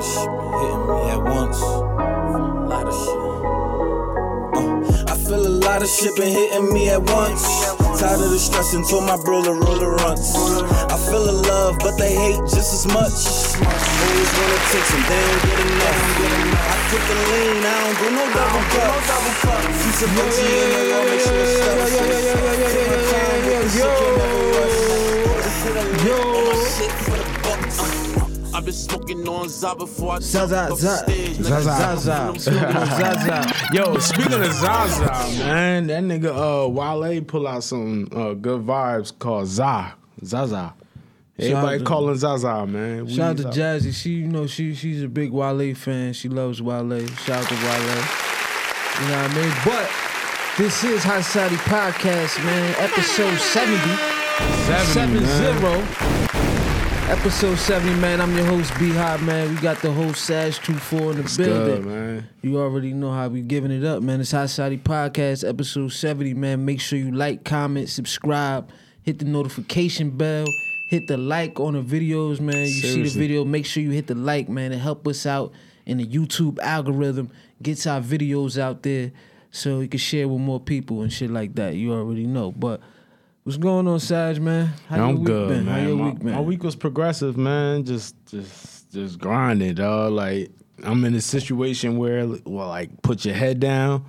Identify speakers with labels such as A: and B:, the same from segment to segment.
A: of shit been hitting me at once. A lot of shit. Uh, I feel a lot of shit been hitting me at once. Tired of the stress and until my roller roller runs. I feel the love, but they hate just as much. Always wanna take some, they don't get enough. I quit the lean, I don't do no double cup. Keep some OG in the raw, make sure it's stuff. Take my time with this shit, can't never rush.
B: I've been smoking on Za before I
C: Zaza,
B: jump off
C: Zaza. Zaza, Zaza.
D: Yo, speaking of Zaza, man, that nigga uh Wale pull out some uh, good vibes called Za. Zaza. Everybody
C: to-
D: calling Zaza, man. We-
C: Shout out to Jazzy. She, you know, she she's a big Wale fan. She loves Wale. Shout out to Wale. You know what I mean? But this is Hai Society Podcast, man. Episode 70.
D: 70, man.
C: 70. Episode 70, man. I'm your host, B Hot, man. We got the whole Sash 24 in the building.
D: good, man.
C: You already know how we giving it up, man. It's Hai Society Podcast, episode 70, man. Make sure you like, comment, subscribe, hit the notification bell, hit the like on the videos, man. You see the video, make sure you hit the like, man, and help us out in the YouTube algorithm. Gets our videos out there so you can share with more people and shit like that. You already know. But what's going on, Saj, man? How
D: I'm good,
C: been?
D: man.
C: How your
D: my,
C: week been?
D: my week was progressive, man. Just, just, just grinding, dog. Like I'm in a situation where, well, like put your head down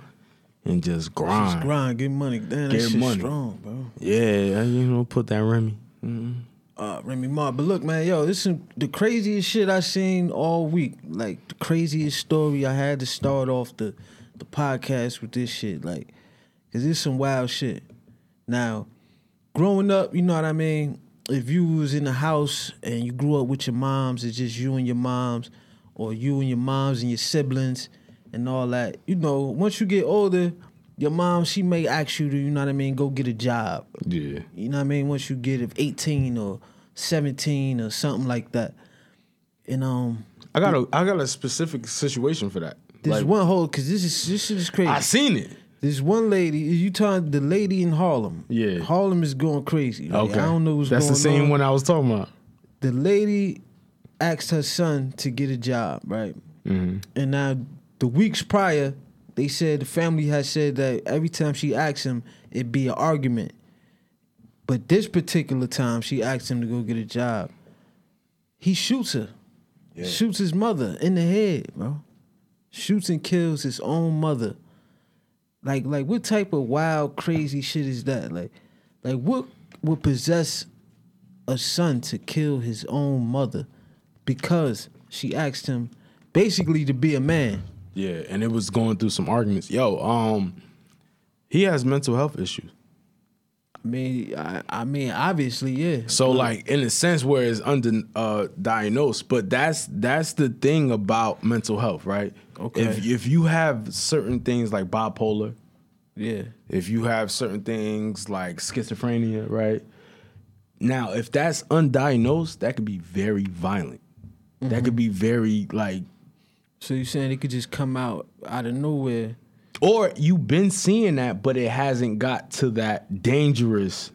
D: and just grind.
C: Just grind, get money. Damn, that
D: Get
C: shit
D: money.
C: strong, bro.
D: Yeah, you know, put that Remy.
C: uh, Remy Ma. But look, man, yo, this is the craziest shit I seen all week. Like the craziest story. I had to start off the the podcast with this shit, like, cause it's some wild shit. Now, growing up, you know what I mean. If you was in the house and you grew up with your moms, it's just you and your moms, or you and your moms and your siblings, and all that. You know, once you get older, your mom she may ask you to, you know what I mean, go get a job.
D: Yeah.
C: You know what I mean? Once you get of 18 or 17 or something like that. And um
D: I got a, I got a specific situation for that.
C: there's
D: Like,
C: one whole cause this is this shit is crazy.
D: I seen it.
C: There's one lady, you talking the lady in Harlem.
D: Yeah.
C: Harlem is going crazy. Like,
D: Okay,
C: I don't know what's
D: That's
C: going on.
D: That's the same
C: on.
D: one I was talking about.
C: The lady asked her son to get a job, right?
D: Mm-hmm.
C: And now the weeks prior, they said the family had said that every time she asked him, it'd be an argument. But this particular time, she asked him to go get a job. He shoots her. Shoots his mother in the head, bro. Shoots and kills his own mother. Like, like what type of wild, crazy shit is that? Like, like what would possess a son to kill his own mother because she asked him basically to be a man?
D: Yeah, and it was going through some arguments. Yo, um, he has mental health issues.
C: I mean, I, I mean, obviously, yeah.
D: So like in a sense where it's under uh diagnosed, but that's that's the thing about mental health, right?
C: Okay.
D: If if you have certain things like bipolar,
C: Yeah.
D: if you have certain things like schizophrenia, right? Now, if that's undiagnosed, that could be very violent. That could be very like
C: So you're saying it could just come out out of nowhere?
D: Or you've been seeing that, but it hasn't got to that dangerous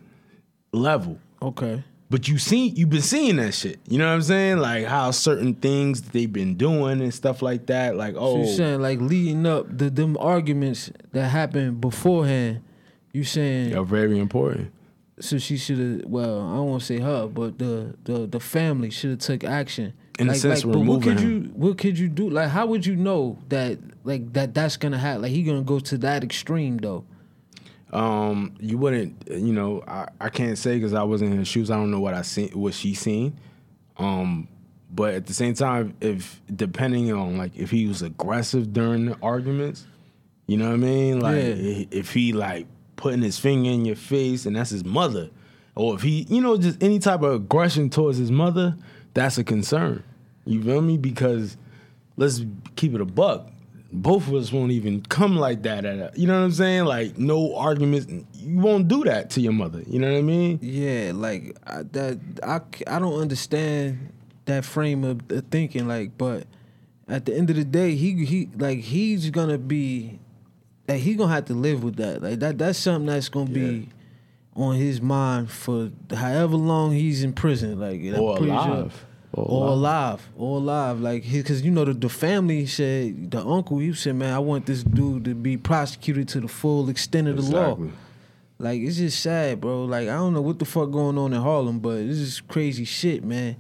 D: level.
C: Okay.
D: But you seen you've been seeing that shit. You know what I'm saying? Like how certain things they've been doing and stuff like that. Like
C: So
D: oh,
C: you're saying like leading up the them arguments that happened beforehand. You saying
D: are very important.
C: so she should have? Well, I don't want to say her, but the the the family should have took action.
D: In a
C: like,
D: sense,
C: like, but what could
D: him.
C: you what could you do? Like, how would you know that like that that's gonna happen? Like he gonna go to that extreme though.
D: Um, you wouldn't, you know, I, I can't say because I wasn't in his shoes. I don't know what I seen, what she seen. Um, but at the same time, if depending on like if he was aggressive during the arguments, you know what I mean? Like
C: Yeah.
D: if he like putting his finger in your face and that's his mother, or if he, you know, just any type of aggression towards his mother, that's a concern. You feel me? Because let's keep it a buck. Both of us won't even come like that at a, you know what I'm saying? Like no arguments. You won't do that to your mother. You know what I mean?
C: Yeah, like I, that. I I don't understand that frame of thinking. Like, but at the end of the day, he he like he's gonna be like he gonna have to live with that. Like that that's something that's gonna be on his mind for however long he's in prison. Like
D: Or
C: pretty sure-
D: alive.
C: or alive, or alive. Like, because you know the, the family said the uncle he said, man, I want this dude to be prosecuted to the full extent of the
D: Exactly.
C: law. Like, it's just sad, bro. Like, I don't know what the fuck going on in Harlem, but this is crazy shit, man.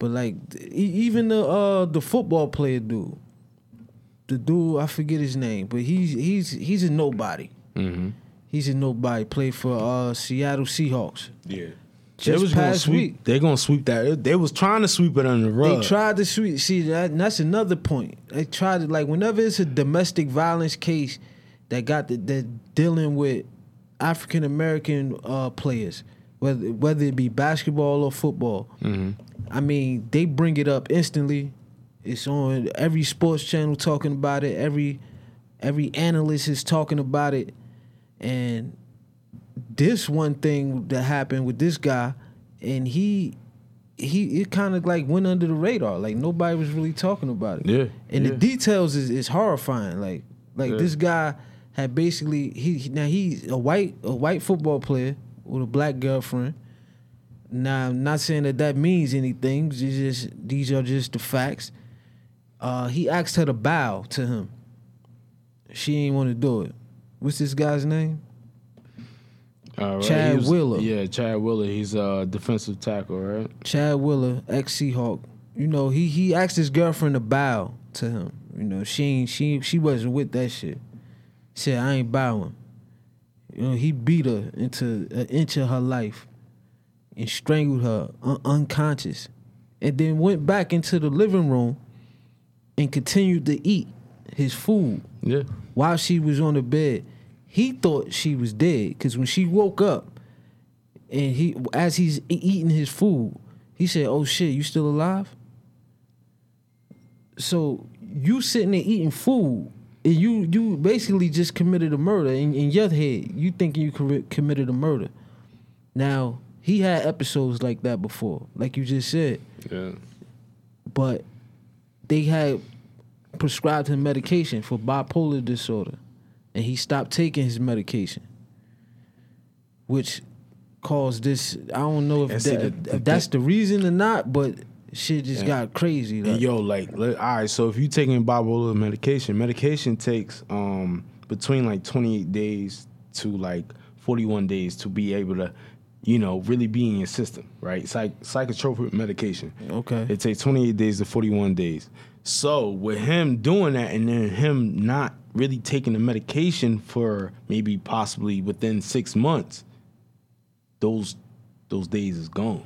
C: But like, even the uh the football player dude, the dude I forget his name, but he's he's he's a nobody.
D: Mm-hmm.
C: He's a nobody. Played for uh Seattle Seahawks.
D: Yeah.
C: Just
D: they was gonna
C: past
D: sweep.
C: week.
D: They're gonna sweep that. They was trying to sweep it under the rug.
C: They tried to sweep. See, that, and that's another point. They tried to like whenever it's a domestic violence case that got the, that dealing with African American uh, players, whether whether it be basketball or football. I mean, they bring it up instantly. It's on every sports channel talking about it. Every every analyst is talking about it, and this one thing that happened with this guy, and he he it kind of like went under the radar. Like nobody was really talking about it.
D: Yeah,
C: And
D: yeah.
C: the details is, is horrifying. Like like
D: Yeah.
C: this guy had basically he now he's a white a white football player with a black girlfriend. Now I'm not saying that that means anything. It's just these are just the facts. Uh, he asked her to bow to him. She ain't want to do it. What's this guy's name?
D: Right,
C: Chad
D: was-
C: Wheeler.
D: Yeah, Chad Wheeler. He's a defensive tackle, right?
C: Chad Wheeler, ex Seahawk. You know, he he asked his girlfriend to bow to him. You know, she ain't she she wasn't with that shit. Said I ain't bowing. You know, he beat her into an inch of her life and strangled her un- unconscious, and then went back into the living room and continued to eat his food
D: Yeah.
C: while she was on the bed. He thought she was dead because when she woke up and he, as he's eating his food, he said, "Oh shit, you still alive?" So you sitting there eating food, and you you basically just committed a murder in, in your head. You thinking you commi- committed a murder. Now he had episodes like that before, like you just said
D: Yeah.
C: but they had prescribed him medication for bipolar disorder, and he stopped taking his medication, which caused this. I don't know if,
D: And see,
C: that,
D: the- the
C: if that's the reason or not, but shit just
D: Yeah.
C: got crazy.
D: And
C: like-
D: yo, like, all right. So if you're taking bipolar medication, medication takes um between like 28 days to like 41 days to be able to, you know, really be in your system, right? Psych psychotropic medication.
C: Okay.
D: It takes 28 days to 41 days. So with him doing that and then him not really taking the medication for maybe possibly within six months, those those days is gone.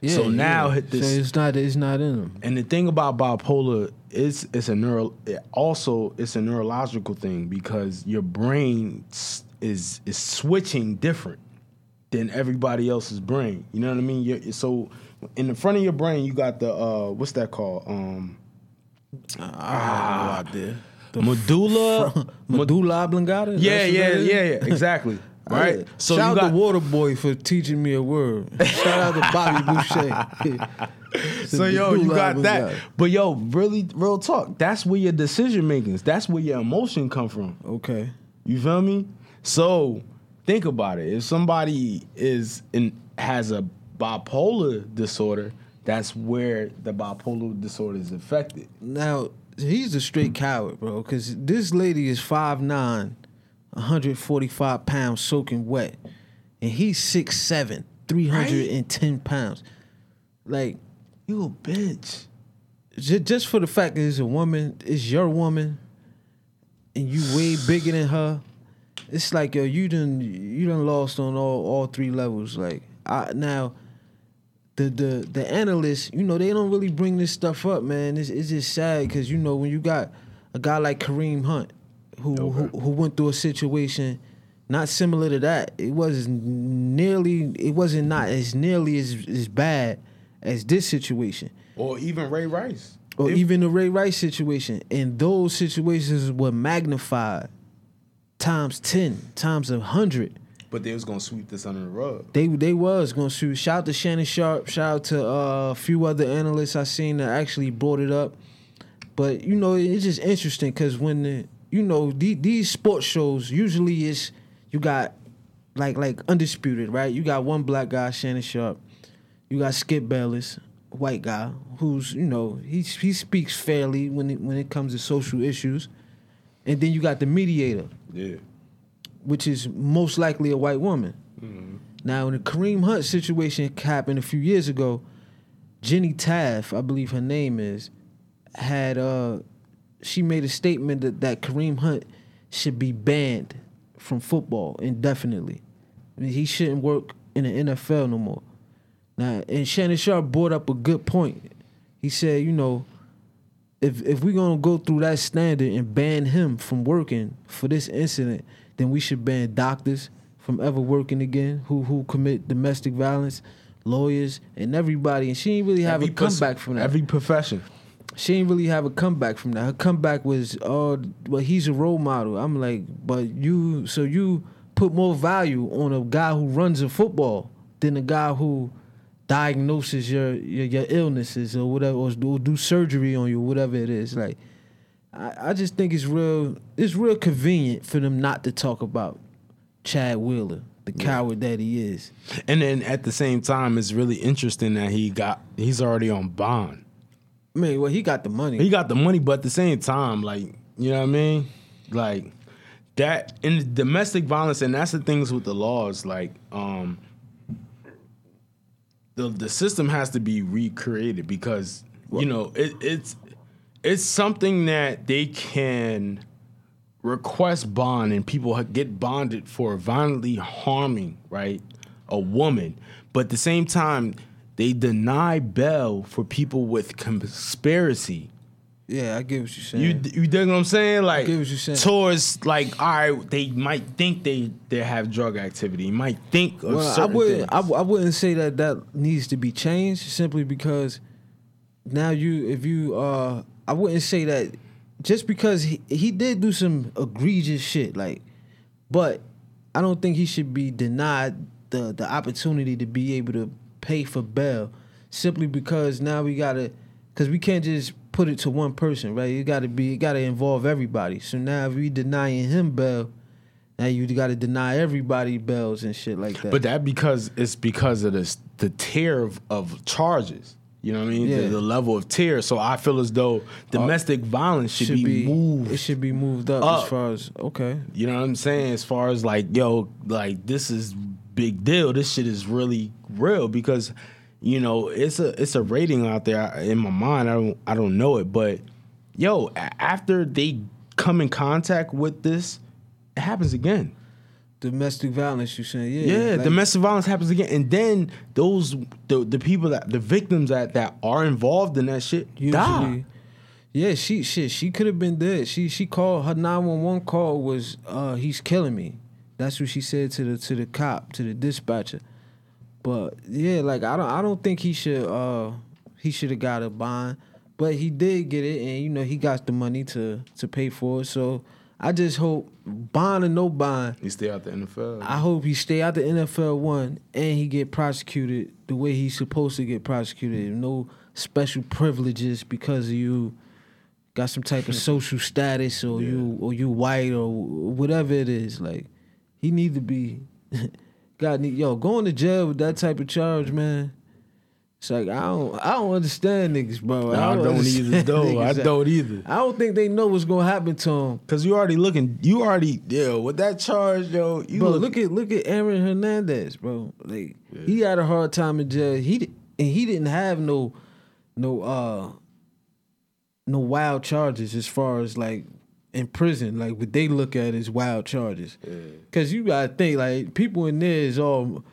C: Yeah,
D: so now
C: yeah.
D: this-
C: So it's not. It's not in them.
D: And the thing about bipolar is it's a neuro it also it's a neurological thing because your brain is is switching different than everybody else's brain. You know what I mean? You're, so in the front of your brain you got the uh what's that called? Um
C: I have no idea.
D: Medulla
C: Medulla oblongata.
D: Yeah, yeah, yeah, yeah, exactly. Right?
C: Yeah.
D: So
C: Shout
D: you
C: out
D: got
C: to Water Boy for teaching me a word. Shout out to Bobby Boucher.
D: so yo, you got that.
C: oblongata.
D: But yo, really real talk. That's where your decision makings. That's where your emotion come from.
C: Okay.
D: You feel me? So think about it. If somebody is in has a bipolar disorder, that's where the bipolar disorder is affected.
C: Now he's a straight coward, bro. Because this lady is 5'9", 145 pounds, soaking wet, and he's 6'7", 310 pounds. Like
D: You a bitch.
C: ju- just for the fact that it's a woman, it's your woman, and you way bigger than her. It's like yo, you done you done lost on all all three levels. Like I now. The, the the analysts, you know, they don't really bring this stuff up, man. It's, it's just sad because you know when you got a guy like Kareem Hunt, who, who who went through a situation not similar to that. It was nearly, it wasn't not as nearly as as bad as this situation
D: Or even Ray Rice.
C: or
D: If-
C: even the Ray Rice situation. And those situations were magnified times ten, times a hundred.
D: But they was gonna sweep this under the rug.
C: They they was gonna shoot. Shout out to Shannon Sharpe. Shout out to uh, a few other analysts I seen that actually brought it up. But you know, it's just interesting because when the, you know the, these sports shows usually is you got like like undisputed right. You got one black guy, Shannon Sharpe. You got Skip Bayless, white guy who's you know he he speaks fairly when it, when it comes to social issues, and then you got the mediator,
D: Yeah.
C: Which is most likely a white woman. Now, in the Kareem Hunt situation happened a few years ago, Jenny Taft, I believe her name is, had uh, she made a statement that, that Kareem Hunt should be banned from football indefinitely. I mean, he shouldn't work in the NFL no more. Now, and Shannon Sharpe brought up a good point. He said, you know, if if we're gonna go through that standard and ban him from working for this incident, then we should ban doctors from ever working again who who commit domestic violence, lawyers, and everybody. And she didn't really have
D: Every
C: a
D: pers-
C: comeback from that.
D: Every profession.
C: she didn't really have a comeback from that. Her comeback was, oh, well, he's a role model. I'm like, but you, so you put more value on a guy who runs a football than a guy who diagnoses your your, your illnesses or whatever, or do, do surgery on you, whatever it is. Like, I, I just think it's real. It's real convenient for them not to talk about Chad Wheeler, the coward that he is.
D: And then at the same time, it's really interesting that he got he's already on bond.
C: I mean, well, he got the money.
D: He got the money, but at the same time, like you know what I mean, like that in domestic violence, and that's the things with the laws. Like, um, the the system has to be recreated because you know it, it's it's something that they can request bond and people get bonded for violently harming right a woman but at the same time they deny bail for people with conspiracy
C: yeah, I get what you're saying.
D: you you dig what I'm saying? Like
C: get what you're saying.
D: towards like all right, they might think they they have drug activity, might think of
C: Well, I wouldn't. I, I wouldn't say that that needs to be changed simply because now you, if you, uh, I wouldn't say that just because he he did do some egregious shit, like, but I don't think he should be denied the the opportunity to be able to pay for bail simply because now we gotta, because we can't just put it to one person, right? You gotta be, it gotta involve everybody. So now if we denying him bail. Now you got to deny everybody bells and shit like that.
D: but that because it's because of this the tier of, of charges. You know what I mean? The,
C: Yeah.
D: the level of tier. So I feel as though uh, domestic violence should, be, moved.
C: It should be moved up,
D: up.
C: as far as okay.
D: You know what I'm saying? As far as like, yo, like this is big deal. This shit is really real because, you know, it's a it's a rating out there in my mind. I don't I don't know it, but yo, after they come in contact with this, it happens again.
C: Domestic violence, you saying? Yeah,
D: Yeah,
C: like,
D: domestic violence happens again, and then those the the people that the victims that that are involved in that shit die.
C: Yeah, she shit. She could have been dead. She she called her nine one one call was uh he's killing me. That's what she said to the to the cop to the dispatcher. But yeah, like I don't I don't think he should uh he should have got a bond, but he did get it, and you know he got the money to to pay for it. So I just hope bond or no bond.
D: He stay out the NFL.
C: I hope he stay out the NFL one and he get prosecuted the way he's supposed to get prosecuted. No special privileges because you got some type of social status or you or you white or whatever it is. Like he need to be God need yo going to jail with that type of charge, man. It's like I don't I don't understand niggas, bro.
D: I don't
C: understand
D: either, though. I don't either.
C: I don't think they know what's gonna happen to him.
D: Cause you already looking, you already, yo, with that charge, yo, you
C: bro,
D: look,
C: look at look at Aaron Hernandez, bro. Like he had a hard time in jail. He and he didn't have no no uh no wild charges as far as like in prison. Like what they look at is wild charges. Cause you gotta think like people in there is all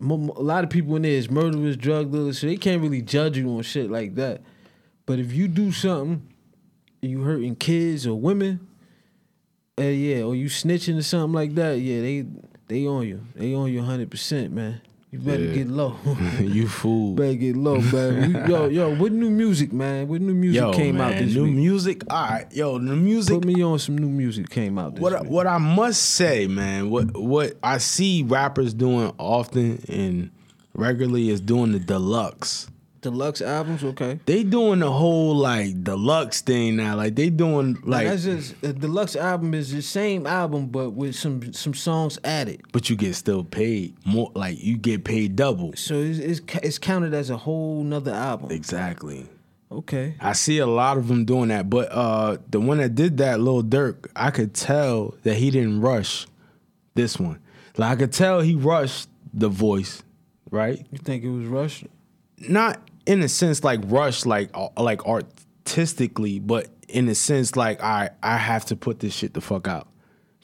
C: a lot of people in there is murderers, drug dealers, so they can't really judge you on shit like that. But if you do something, you hurting kids or women, uh, yeah, or you snitching or something like that, yeah, they they on you. They on you hundred percent, man. You better
D: Yeah.
C: get low.
D: you fool.
C: better get low, man. We- yo, yo, what new music, man? What new music
D: Yo,
C: came
D: man,
C: out this
D: new
C: week?
D: music. All right, yo, the music.
C: Put me on some new music came out this
D: what I,
C: week.
D: what I must say, man, what what I see rappers doing often and regularly is doing the deluxe.
C: Deluxe albums, okay.
D: They doing the whole like deluxe thing now. Like they doing
C: Like
D: like,
C: that's just a deluxe album is the same album but with some some songs added.
D: but you get still paid more. Like you get paid double.
C: So it's it's, it's counted as a whole nother album.
D: Exactly.
C: Okay.
D: I see a lot of them doing that, but uh the one that did that, Lil Durk, I could tell that he didn't rush this one. Like I could tell he rushed the voice, right?
C: You think it was rushed?
D: Not in a sense like rush, like like artistically, but in a sense like I I have to put this shit the fuck out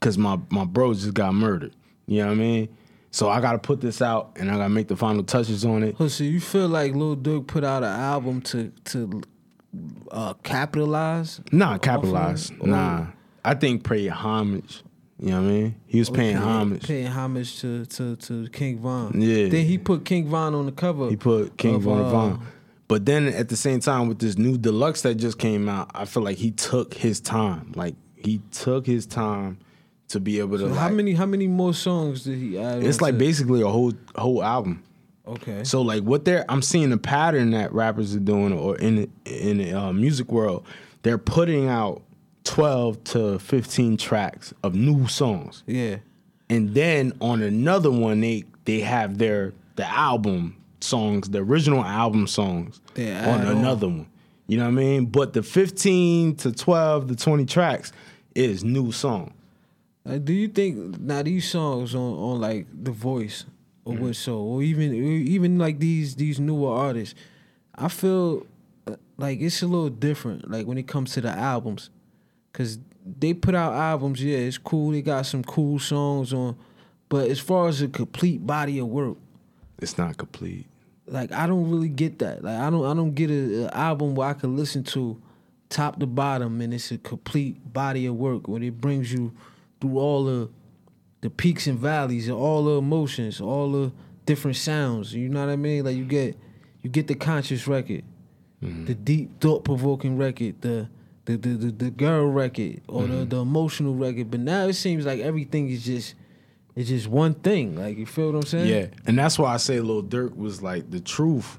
D: because my my bro just got murdered. You know what I mean? So I got to put this out and I got to make the final touches on it.
C: Oh, so you feel like Lil Durk put out an album to to uh, capitalize?
D: Nah, capitalize. Nah, I think pay homage. You know what I mean? He was paying
C: Okay,
D: homage.
C: Paying homage to, to, to King Von.
D: Yeah.
C: Then he put King Von on the cover.
D: He put King
C: of,
D: Von
C: uh,
D: Von. But then at the same time, with this new deluxe that just came out, I feel like he took his time. Like he took his time to be able to.
C: So
D: like,
C: how many how many more songs did he add?
D: It's like basically a whole whole album.
C: Okay.
D: So like what they're, I'm seeing a pattern that rappers are doing, or in in the uh, music world, they're putting out 12 to 15 tracks of new songs.
C: yeah.
D: and then on another one they they have their the album songs the original album songs on
C: add on.
D: another one you know what i mean but the 15 to 12 to 20 tracks is new song
C: Uh, do you think now these songs on, on like The Voice or
D: Mm-hmm.
C: what so or even or even like these these newer artists, I feel uh, like it's a little different. Like when it comes to the albums, cause they put out albums. Yeah, it's cool. They got some cool songs on, but as far as a complete body of work,
D: it's not complete
C: like I don't really get that. Like I don't I don't get a, a album where I can listen to top to bottom and it's a complete body of work when it brings you through all the the peaks and valleys and all the emotions, all the different sounds. You know what I mean? Like you get you get the conscious record, mm-hmm. the deep thought provoking record, the the, the, the, the girl record or the, the emotional record. But now it seems like everything is just it's just one thing. Like you feel what I'm saying?
D: yeah and that's why i say lil durk was like the truth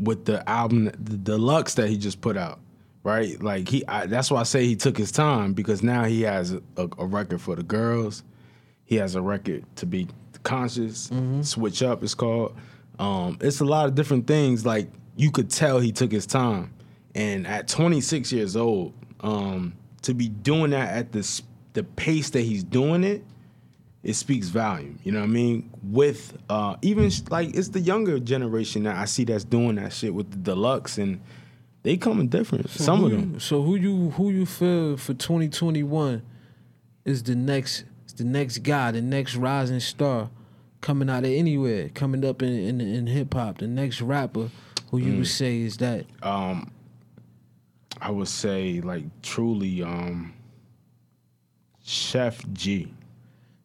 D: with the album the deluxe that he just put out right like he I, that's why i say he took his time because now he has a, a, a record for the girls he has a record to be conscious switch up it's called um, it's a lot of different things like you could tell he took his time and at 26 years old um, to be doing that at the the pace that he's doing it it speaks volume. You know what I mean? With uh, even like it's the younger generation that I see that's doing that shit with the deluxe, and they coming different.
C: So
D: Some of
C: you-
D: them.
C: so who you who you feel for 2021 is the next is the next guy, the next rising star coming out of anywhere, coming up in in, in hip hop, the next rapper who you
D: Mm.
C: would say is that
D: Um, I would say like truly, um, Sheff G.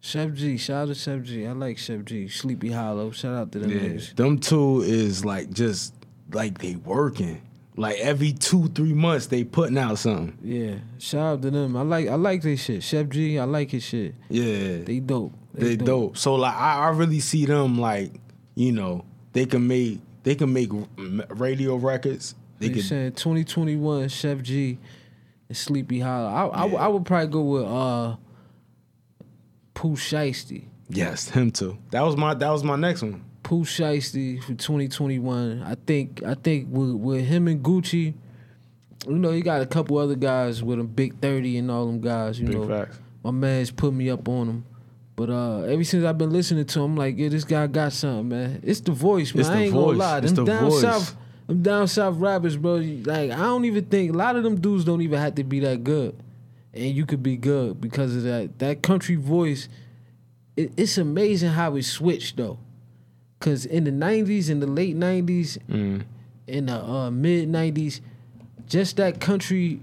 C: Sheff G. Shout out to Sheff G. I like Sheff G. Sleepy Hallow. Shout out to them niggas.
D: them two is like just like they working. Like every two three months they putting out something.
C: Yeah, shout out to them. I like I like their shit. Sheff G. I like his shit.
D: Yeah,
C: They dope.
D: they dope. So like I, I really see them like you know they can make they can make radio records. They
C: They
D: could
C: saying 2021 Sheff G and Sleepy Hallow. I, I, would- I would probably go with uh Pooh Shiesty.
D: yes him too. That was my that was my next one.
C: Pooh Shiesty for 2021. I think I think with, with him and Gucci, you know, he got a couple other guys with him, Big 30 and all them guys, you
D: Big
C: know.
D: facts.
C: My man's put me up on him. But uh, ever since I've been listening to him, like, yeah, this guy got something, man. It's the voice, man.
D: It's
C: I ain't
D: voice.
C: gonna lie.
D: It's the
C: down
D: voice.
C: south, them down south rappers, bro. Like, I don't even think a lot of them dudes don't even have to be that good, and you could be good because of that. That country voice, it, it's amazing how it switched though. Cause in the '90s, in the late '90s,
D: Mm.
C: in the uh, mid '90s, just that country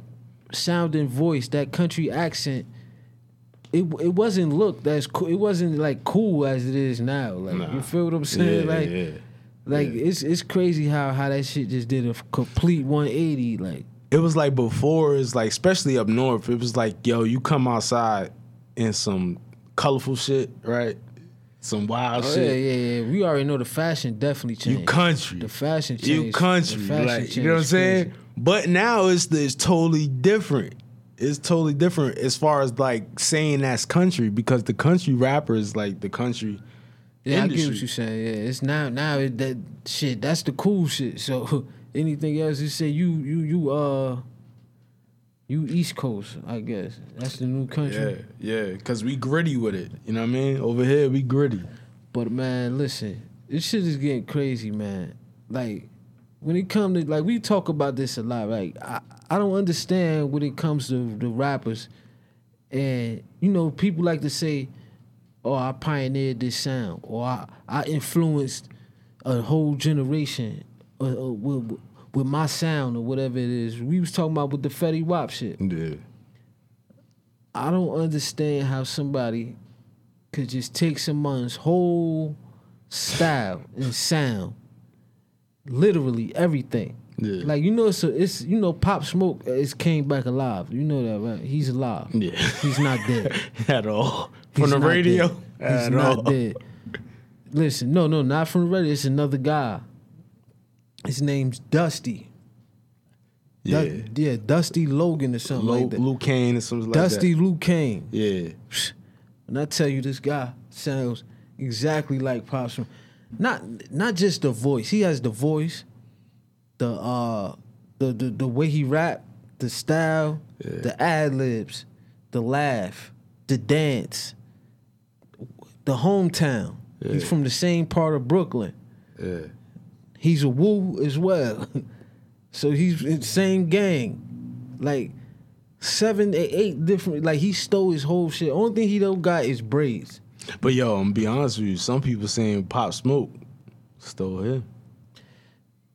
C: sounding voice, that country accent, it it wasn't looked as cool. It wasn't like cool as it is now. Like
D: Nah.
C: you feel what I'm saying?
D: Yeah,
C: like
D: yeah.
C: Like it's it's crazy how how that shit just did a complete 180. Like
D: It was like before. It's like especially up north. It was like yo, you come outside in some colorful shit, right? some wild
C: Oh,
D: shit.
C: yeah, yeah, yeah. We already know the fashion definitely changed.
D: You country.
C: The fashion changed.
D: you country.
C: The fashion
D: Like, you know what I'm saying? But now it's it's totally different. It's totally different as far as like saying that's country because the country rappers like the country.
C: Yeah, I get what you're saying. Yeah, it's now now it, that shit. That's the cool shit. So anything else, you say you you you uh you East Coast. I guess that's the new country.
D: Yeah, yeah, because we gritty with it. You know what I mean? Over here, we gritty.
C: But man, listen, this shit is getting crazy, man. Like when it comes to like we talk about this a lot. Like I I don't understand when it comes to the rappers, and you know people like to say, "Oh, I pioneered this sound," or "I I influenced a whole generation uh, uh, with with my sound," or whatever it is. We was talking about with the Fetty Wap shit.
D: Yeah.
C: I don't understand how somebody could just take someone's whole style and sound, literally everything.
D: Yeah.
C: Like you know, it's a, it's you know, Pop Smoke is came back alive. You know that, right? He's alive.
D: Yeah.
C: He's not dead.
D: At all. From the radio?
C: dead. He's not
D: all.
C: dead. Listen, no, no, not from the radio. It's another guy. His name's Dusty.
D: Yeah.
C: Du- yeah, Dusty Logan or something
D: Lu-
C: like that.
D: Locane or something like that.
C: Dusty. Locane.
D: Yeah.
C: And I tell you, this guy sounds exactly like Pop Smoke. Not not just the voice. He has the voice, the uh, the the, the way he rap, the style, the ad libs, the laugh, the dance, the hometown. He's from the same part of Brooklyn.
D: Yeah.
C: He's a woo as well. so he's in the same gang. Like seven, eight different like he stole his whole shit. Only thing he don't got is braids.
D: But yo, I'm gonna be honest with you. Some people saying Pop Smoke stole him.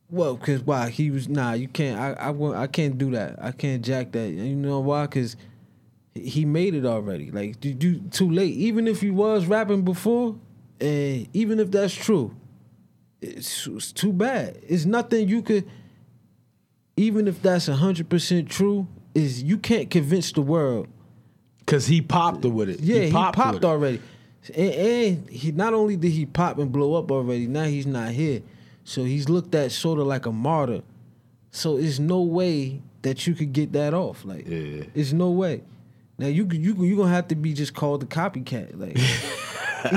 C: Well, cause why he was nah. You can't. I I I can't do that. I can't jack that. You know why? Cause he made it already. Like you, you too late. Even if he was rapping before, and even if that's true, it's, it's too bad. It's nothing you could. Even if that's hundred percent true, is you can't convince the world
D: Cause he popped with it.
C: Yeah, he popped,
D: with it.
C: already. And, and he not only did he pop and blow up already, now he's not here. So he's looked at sort of like a martyr. So there's no way that you could get that off. Like,
D: Yeah.
C: there's no way. Now you you you gonna have to be just called the copycat. Like,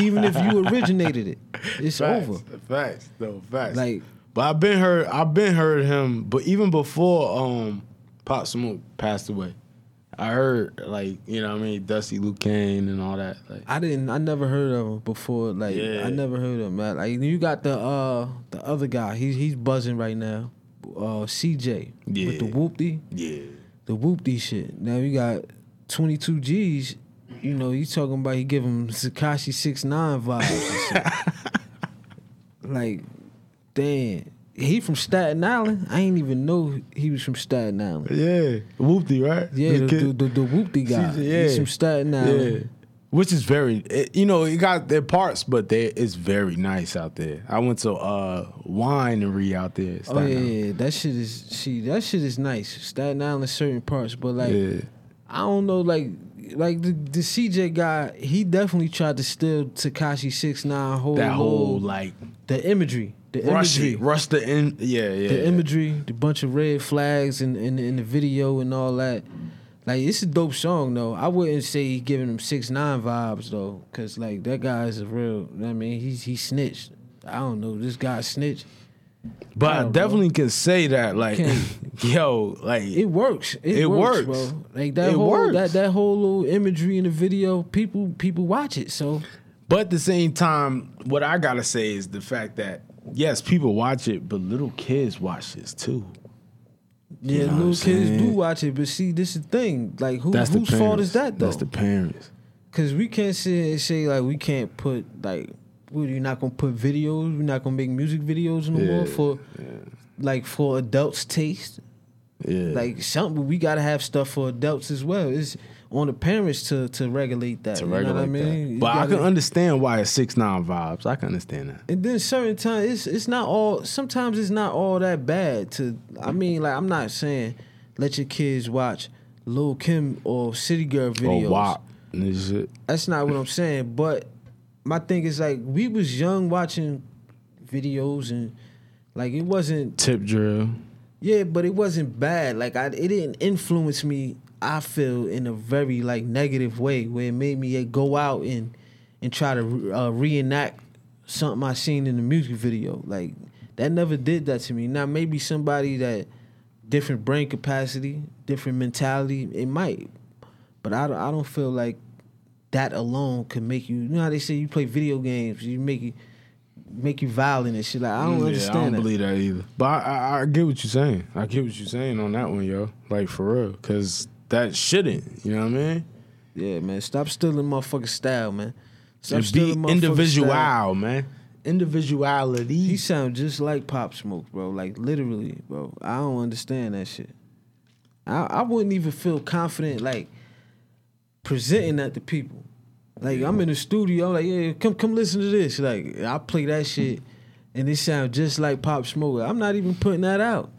C: even if you originated it, it's
D: Facts,
C: over.
D: Facts, though, facts.
C: Like-
D: but I've been heard. I've been heard him. But even before um, Pop Smoke passed away, I heard like you know what I mean Dusty Locane and all that. Like
C: I didn't. I never heard of him before. Like
D: Yeah.
C: I never heard of him. Man. Like you got the uh the other guy. He's he's buzzing right now. Uh, CJ with the
D: Yeah.
C: whoopty.
D: yeah,
C: the whoopty shit. Now you got 22 G's. You know, you talking about he give him Tekashi six nine vibes. like, damn, he from Staten Island. I ain't even know he was from Staten Island.
D: yeah, Whoopty, right?
C: Yeah, the, the, the, the whoopty guy.
D: Yeah.
C: He's from Staten Island.
D: Yeah. Which is very, it, you know, it got their parts, but they it's very nice out there. I went to uh winery out there.
C: Oh yeah,
D: Island.
C: yeah, that shit is see that shit is nice. Staten Island certain parts, but like
D: yeah.
C: I don't know, like like the, the CJ guy, he definitely tried to steal Tekashi six nine whole
D: That whole
C: whole-
D: like
C: the imagery, the
D: rush
C: imagery,
D: it, rush the in, yeah, yeah.
C: the imagery, the bunch of red flags in, in in the video and all that. Like it's a dope song though. I wouldn't say he giving him six nine vibes though, cause like that guy is a real. I mean, he's he snitched. I don't know. This guy snitched.
D: But
C: I
D: definitely can say that, like, yo, like,
C: It works. It,
D: It
C: works,
D: works.
C: bro. Like that
D: It
C: whole
D: works.
C: that that whole little imagery in the video, people people watch it. So
D: but at the same time, what I gotta say is the fact that yes, people watch it, but little kids watch this too.
C: yeah,
D: know
C: little kids do watch it. But see, this is the thing. Like who, whose fault is that though?
D: That's the parents.
C: Cause we can't sit here and say like we can't put like what you're not gonna put videos, we're not gonna make music videos no more
D: Yeah,
C: for like for adults taste.
D: Yeah,
C: Like something we gotta have stuff for adults as well. It's on the parents to to regulate that.
D: to
C: you know what I
D: regulate
C: mean?
D: that. But I
C: gotta-
D: can understand why it's six nine vibes. I can understand that.
C: And then certain times it's it's not all sometimes it's not all that bad to I mean like I'm not saying let your kids watch Lil Kim or City Girl videos.
D: Or WAP.
C: That's not what I'm saying, but my thing is like we was young watching videos and like it wasn't
D: Tip drill.
C: yeah, but it wasn't bad. Like I, it didn't influence me. I feel in a very like negative way where it made me uh, go out and and try to uh, reenact something I seen in the music video. Like that never did that to me. Now maybe somebody that different brain capacity, different mentality, it might, but I don't. I don't feel like that alone could make you. You know how they say you play video games, you make you make you violent and shit. Like I don't
D: yeah,
C: understand
D: I don't
C: that.
D: believe that either. But I, I, I get what you're saying. I get what you're saying on that one, yo. Like for real, because that shouldn't. You know what I mean?
C: Yeah, man. Stop stealing motherfucking style, man. Stop
D: And be
C: stealing motherfucking
D: individual,
C: style.
D: man. Individuality.
C: He sound just like Pop Smoke, bro. Like literally, bro. I don't understand that shit. I I wouldn't even feel confident like presenting that to people. Like I'm in the studio, like yeah, come come listen to this. Like I play that shit, and it sounds just like Pop Smoke. I'm not even putting that out.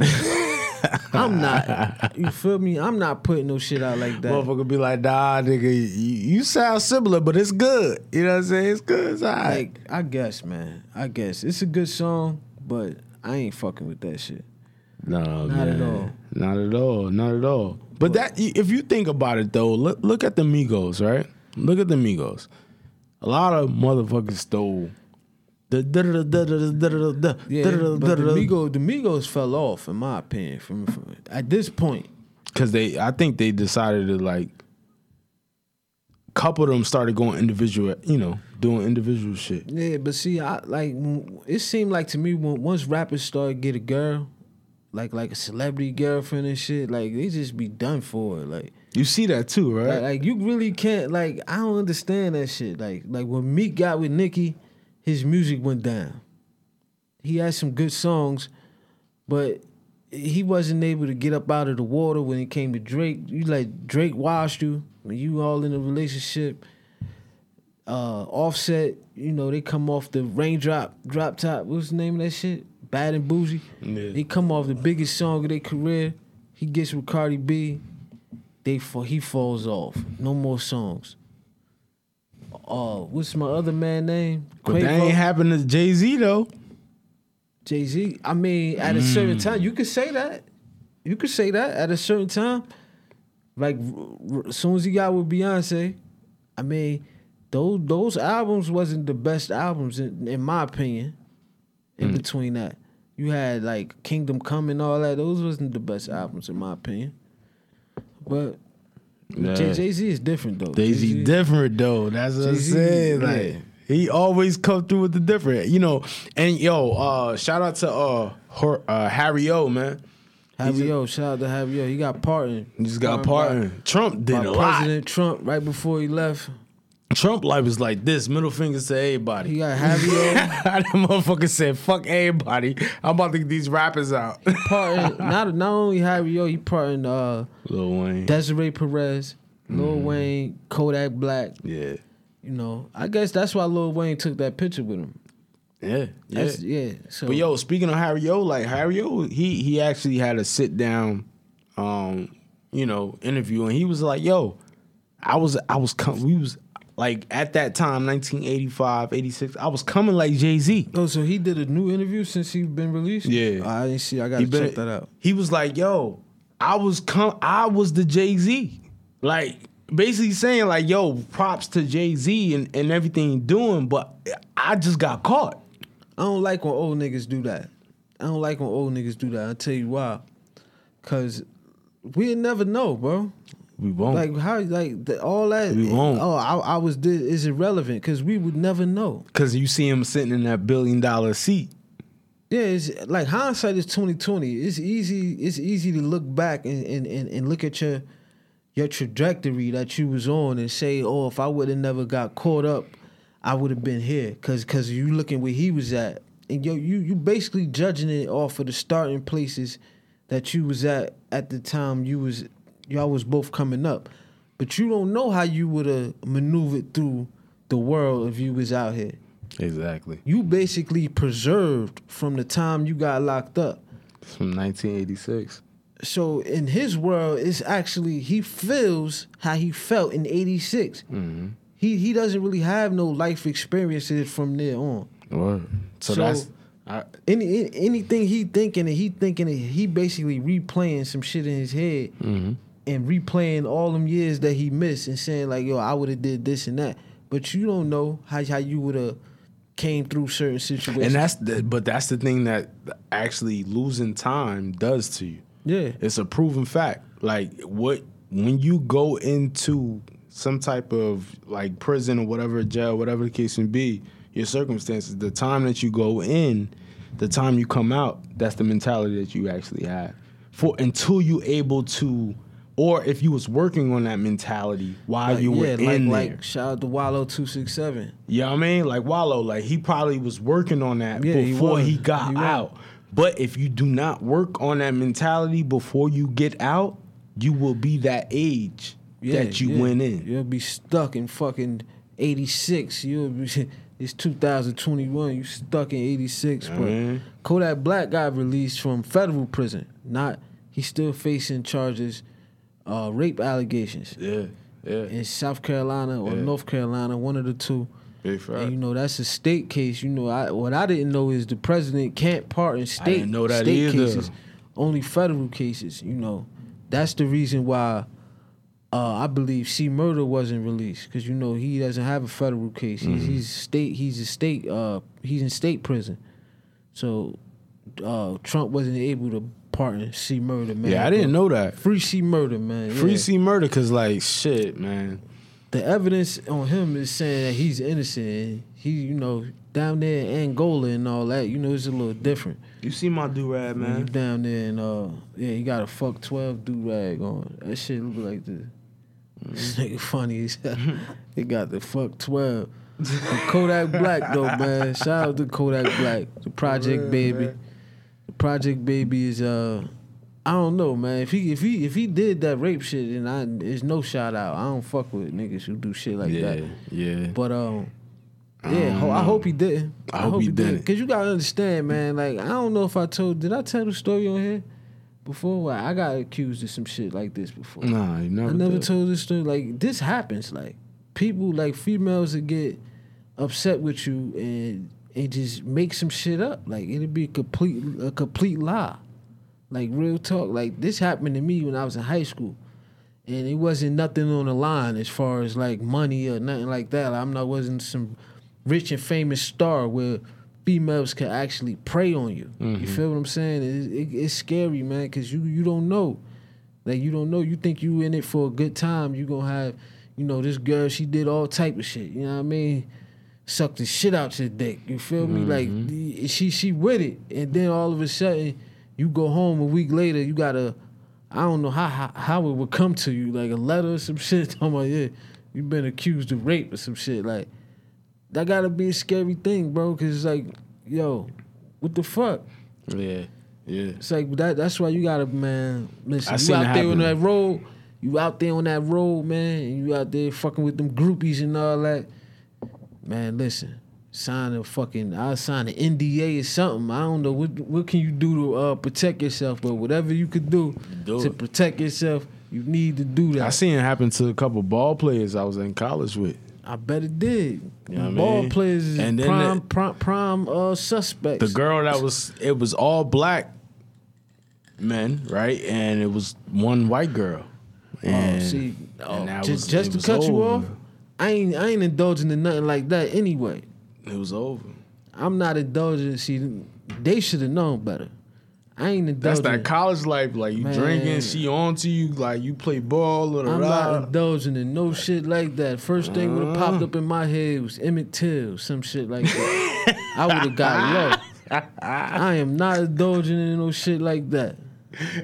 C: I'm not. You feel me? I'm not putting no shit out like that.
D: Motherfucker be like, nah, nigga, you, you sound similar, but it's good. You know what I'm saying? It's good. It's all right.
C: Like I guess, man. I guess it's a good song, but I ain't fucking with that shit.
D: No,
C: Not at all.
D: Not at all. Not at all. But that, if you think about it though, look, look at the Migos, right? Look at the Migos. A lot of motherfuckers stole. The
C: Yeah, but the Migos, the Migos fell off, in my opinion. From, from at this point,
D: because they, I think they decided to like. Couple of them started going individual, you know, doing individual shit.
C: yeah. But see, I like it seemed like to me when once rappers start get a girl, like like a celebrity girlfriend and shit, like they just be done for. Like
D: You see that too, right?
C: Like, like you really can't like I don't understand that shit. Like like when Meek got with Nicki, his music went down. He had some good songs, but he wasn't able to get up out of the water when it came to Drake. You like Drake washed you when you all in a relationship. Uh, Offset, you know they come off the raindrop drop top. What's the name of that shit? Bad and bougie.
D: Yeah.
C: They come off the biggest song of their career. He gets with Cardi B they fall, he falls off. No more songs. Uh, what's my other man name?
D: but that ain't happened to Jay Z though.
C: Jay Z. I mean, at a certain time, you could say that. You could say that at a certain time. Like r- r- as soon as he got with Beyonce, I mean, those those albums wasn't the best albums in, in my opinion. In between that, you had like Kingdom Come and all that. Those wasn't the best albums in my opinion. But
D: Yeah.
C: Jay Z is different though.
D: Jay Z different though. That's what I'm
C: Jay-Z,
D: saying. Like he always come through with the different, you know. And yo, uh, shout out to uh, Hor- uh Harry O, man.
C: Harry O, shout out to Harry O. He got pardoned.
D: He just got
C: Pardoned
D: pardoned. Trump did
C: by,
D: a
C: by
D: lot.
C: President Trump right before he left.
D: Trump life is like this. Middle fingers to everybody.
C: He got Harry O.
D: that motherfucker said, "Fuck everybody." I'm about to get these rappers out.
C: pardoned not not only Harry O, he pardoned uh,
D: Lil Wayne.
C: Desiree Perez, Lil
D: Mm.
C: Wayne, Kodak Black.
D: yeah.
C: You know, I guess that's why Lil Wayne took that picture with him.
D: Yeah. Yeah.
C: That's, yeah. So
D: But yo, speaking of Harry O, like Harry O, he he actually had a sit down, um, you know, interview, and he was like, "Yo, I was I was com- we was like at that time, 1985, 86, I was coming like Jay Z.
C: Oh, so he did a new interview since he been released.
D: Yeah.
C: Oh, I didn't see. I gotta check that out.
D: He was like, "Yo, I was com- I was the Jay Z, like." Basically saying like, yo, props to Jay Z and, and everything he doing, but I just got caught.
C: I don't like when old niggas do that. I don't like when old niggas do that. I'll tell you why. Cause we never know, bro.
D: We won't.
C: Like how like the, all that.
D: We won't.
C: Oh, I, I was did is irrelevant because we would never know.
D: Cause you see him sitting in that billion dollar seat.
C: Yeah, it's like hindsight is twenty twenty. It's easy. It's easy to look back and, and, and, and look at your your trajectory that you was on and say, oh, if I would have never got caught up, I would have been here. Cause cause you looking where he was at, and yo, you you basically judging it off of the starting places that you was at at the time you was y'all was both coming up, but you don't know how you would have maneuvered through the world if you was out here
D: Exactly.
C: you basically preserved from the time you got locked up.
D: From 1986.
C: So in his world, it's actually he feels how he felt in '86.
D: Mm-hmm.
C: He he doesn't really have no life experiences from there on.
D: Word. So,
C: So-
D: that's I,
C: Any any- anything he thinking, and he thinking, it, he basically replaying some shit in his head
D: Mm-hmm.
C: And replaying all them years that he missed and saying like, yo, I would have did this and that. But you don't know how how you would have came through certain situations.
D: and that's the, but that's the thing that actually losing time does to you.
C: yeah,
D: It's a proven fact. Like what when you go into some type of like prison or whatever, jail, whatever the case may be, your circumstances, the time that you go in, the time you come out, that's the mentality that you actually have. For until you able to or if you was working on that mentality while
C: Like,
D: you were
C: yeah,
D: in
C: like
D: there.
C: like shout out to Wallo two six seven.
D: You know what I mean? Like Wallo, like he probably was working on that
C: Yeah,
D: before
C: was.
D: he, got
C: He
D: out. But if you do not work on that mentality before you get out, you will be that age that you
C: yeah.
D: went in.
C: You'll be stuck in fucking eighty six. You'll be it's two thousand twenty one. You stuck in eighty six. But
D: Mhm.
C: Kodak Black got released from federal prison. Not he's still facing charges, uh, rape allegations
D: Yeah, yeah.
C: in South Carolina or
D: Yeah.
C: North Carolina, one of the two.
D: Big fact.
C: And you know that's a state case. You know, I what I didn't know is the president can't pardon state
D: didn't know that
C: state
D: either.
C: cases, only federal cases. You know, that's the reason why uh, I believe C Murder wasn't released because you know he doesn't have a federal case. He's,
D: Mm-hmm.
C: he's state. He's a state. Uh, he's in state prison. So uh, Trump wasn't able to pardon C Murder. Man,
D: yeah, I didn't know that.
C: Free C Murder, man.
D: Free
C: yeah.
D: C murder, cause like shit, man.
C: the evidence on him is saying that he's innocent. He, you know, down there in Angola and all that, you know, it's a little different.
D: You see my do rag,
C: When you
D: man.
C: down there and uh, yeah, he got a fuck twelve do rag on. That shit look like this. This nigga funny as hell. he got the fuck twelve. Kodak Black though, man. Shout out to Kodak Black, the Project Baby. The Project Baby is uh. I don't know, man. If he if he if he did that rape shit, then I there's no shout out. I don't fuck with niggas who do shit like
D: yeah,
C: that.
D: yeah.
C: But um, yeah, ho- I hope he didn't.
D: I hope he didn't.
C: Cause you gotta understand, man. Like I don't know if I told. Did I tell the story on here before? I got accused of some shit like this before.
D: Nah, you never.
C: I never
D: did.
C: told this story. Like this happens. Like people, like females, that get upset with you and and just make some shit up. Like it'd be a complete a complete lie. Like real talk. Like this happened to me when I was in high school, and it wasn't nothing on the line as far as like money or nothing like that. I'm not wasn't some rich and famous star where females can actually prey on you. You mm-hmm. feel what I'm saying? It, it, it's scary, man, because you you don't know. Like you don't know. You think you in it for a good time. You gonna have, you know, this girl. She did all type of shit. You know what I mean? Suck the shit out your dick. You feel me? Like she she with it, and then all of a sudden you go home a week later. You gotta, I don't know how how, how it would come to you, like a letter or some shit. Talking about yeah, you've been accused of rape or some shit. Like that gotta be a scary thing, bro. Cause it's like, yo, what the fuck?
D: Yeah, yeah.
C: It's like that. That's why you gotta, man. Listen,
D: I
C: you out there on that road. You out there on that road, man. And you out there fucking with them groupies and all that. Man, listen. Sign a fucking. I'll sign an NDA or something. I don't know what what can you do to uh, protect yourself, but whatever you could do,
D: Do
C: to
D: it.
C: protect yourself, you need to do that.
D: I seen it happen to a couple ball players I was in college with.
C: I bet it did.
D: You know what I
C: Ball
D: mean?
C: players is
D: And then
C: prime,
D: the-
C: prime prime uh suspects.
D: The girl that was it was all black men, right? And it was one white girl.
C: Oh,
D: And,
C: see, oh,
D: and that
C: just
D: was-
C: just to
D: was
C: cut you off, I ain't I ain't indulging in nothing like that anyway.
D: It was over.
C: I'm not indulging. See, they should have known better. I ain't indulging.
D: That's that college life, like you
C: Man.
D: drinking, she on to you, like you play ball or
C: I'm not indulging in no shit like that. First thing would have uh-huh. popped up in my head was Emmett Till, some shit like that. I would have got low. I am not indulging in no shit like that.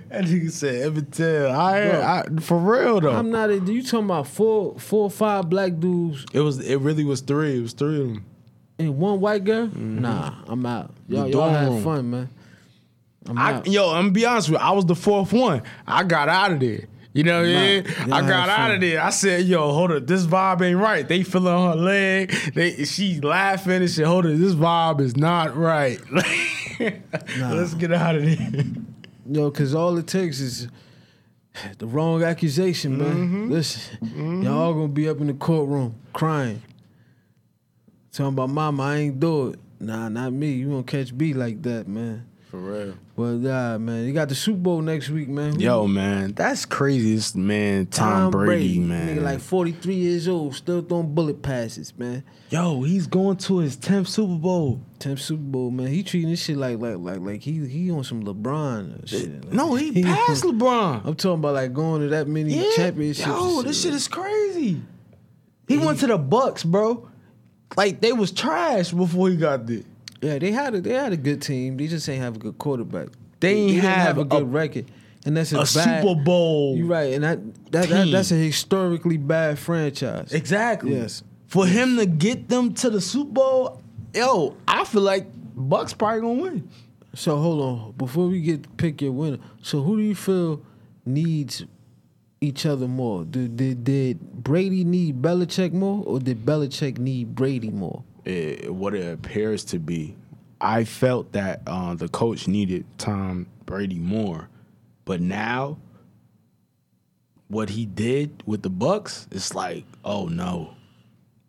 D: That nigga said Evitel. I,
C: Bro.
D: I for real though.
C: I'm not. A, you talking about four, four or five black dudes
D: it was it really was three. It was three of them.
C: and one white girl? Mm-hmm. Nah, I'm out. Y'all, y'all had fun, man. I'm
D: I,
C: out.
D: yo, I'm gonna be honest with you. I was the fourth one. I got out of there. You know what I mean? I got out
C: fun.
D: of there. I said, yo, hold up, this vibe ain't right. They feeling her leg. They she laughing and shit. Hold up, this vibe is not right. Let's get out of there.
C: Yo, cause all it takes is The wrong accusation, man.
D: Mm-hmm.
C: Listen, y'all gonna be up in the courtroom crying, talking about mama. I ain't do it. Nah, not me. You won't catch B like that, man.
D: For real.
C: But yeah, man, you got the Super Bowl next week, man. Who-
D: Yo, man, that's crazy. This man, Tom, Brady, man.
C: Nigga like 43 years old, still throwing bullet passes, man.
D: Yo, he's going to his 10th Super Bowl.
C: 10th Super Bowl, man. He treating this shit like like like like he he on some LeBron shit. Like,
D: No, he passed LeBron.
C: I'm talking about like going to that many
D: Yeah.
C: championships.
D: Yo,
C: and
D: this
C: shit.
D: shit is crazy. He went to the Bucs, bro. Like they was trash before he got there.
C: Yeah, they had a they had a good team. They just ain't have a good quarterback.
D: They ain't
C: didn't
D: have
C: a good
D: a-
C: record, and that's a,
D: A
C: bad,
D: Super Bowl.
C: You're right, and that, that, that that's a historically bad franchise.
D: Exactly.
C: Yes.
D: For him to get them to the Super Bowl, yo, I feel like Bucs probably gonna win.
C: So hold on, before we get pick your winner. So who do you feel needs each other more? Did did, did Brady need Belichick more, or did Belichick need Brady more?
D: It, what it appears to be. I felt that uh, the coach needed Tom Brady more, but now what he did with the Bucs, it's like, oh no,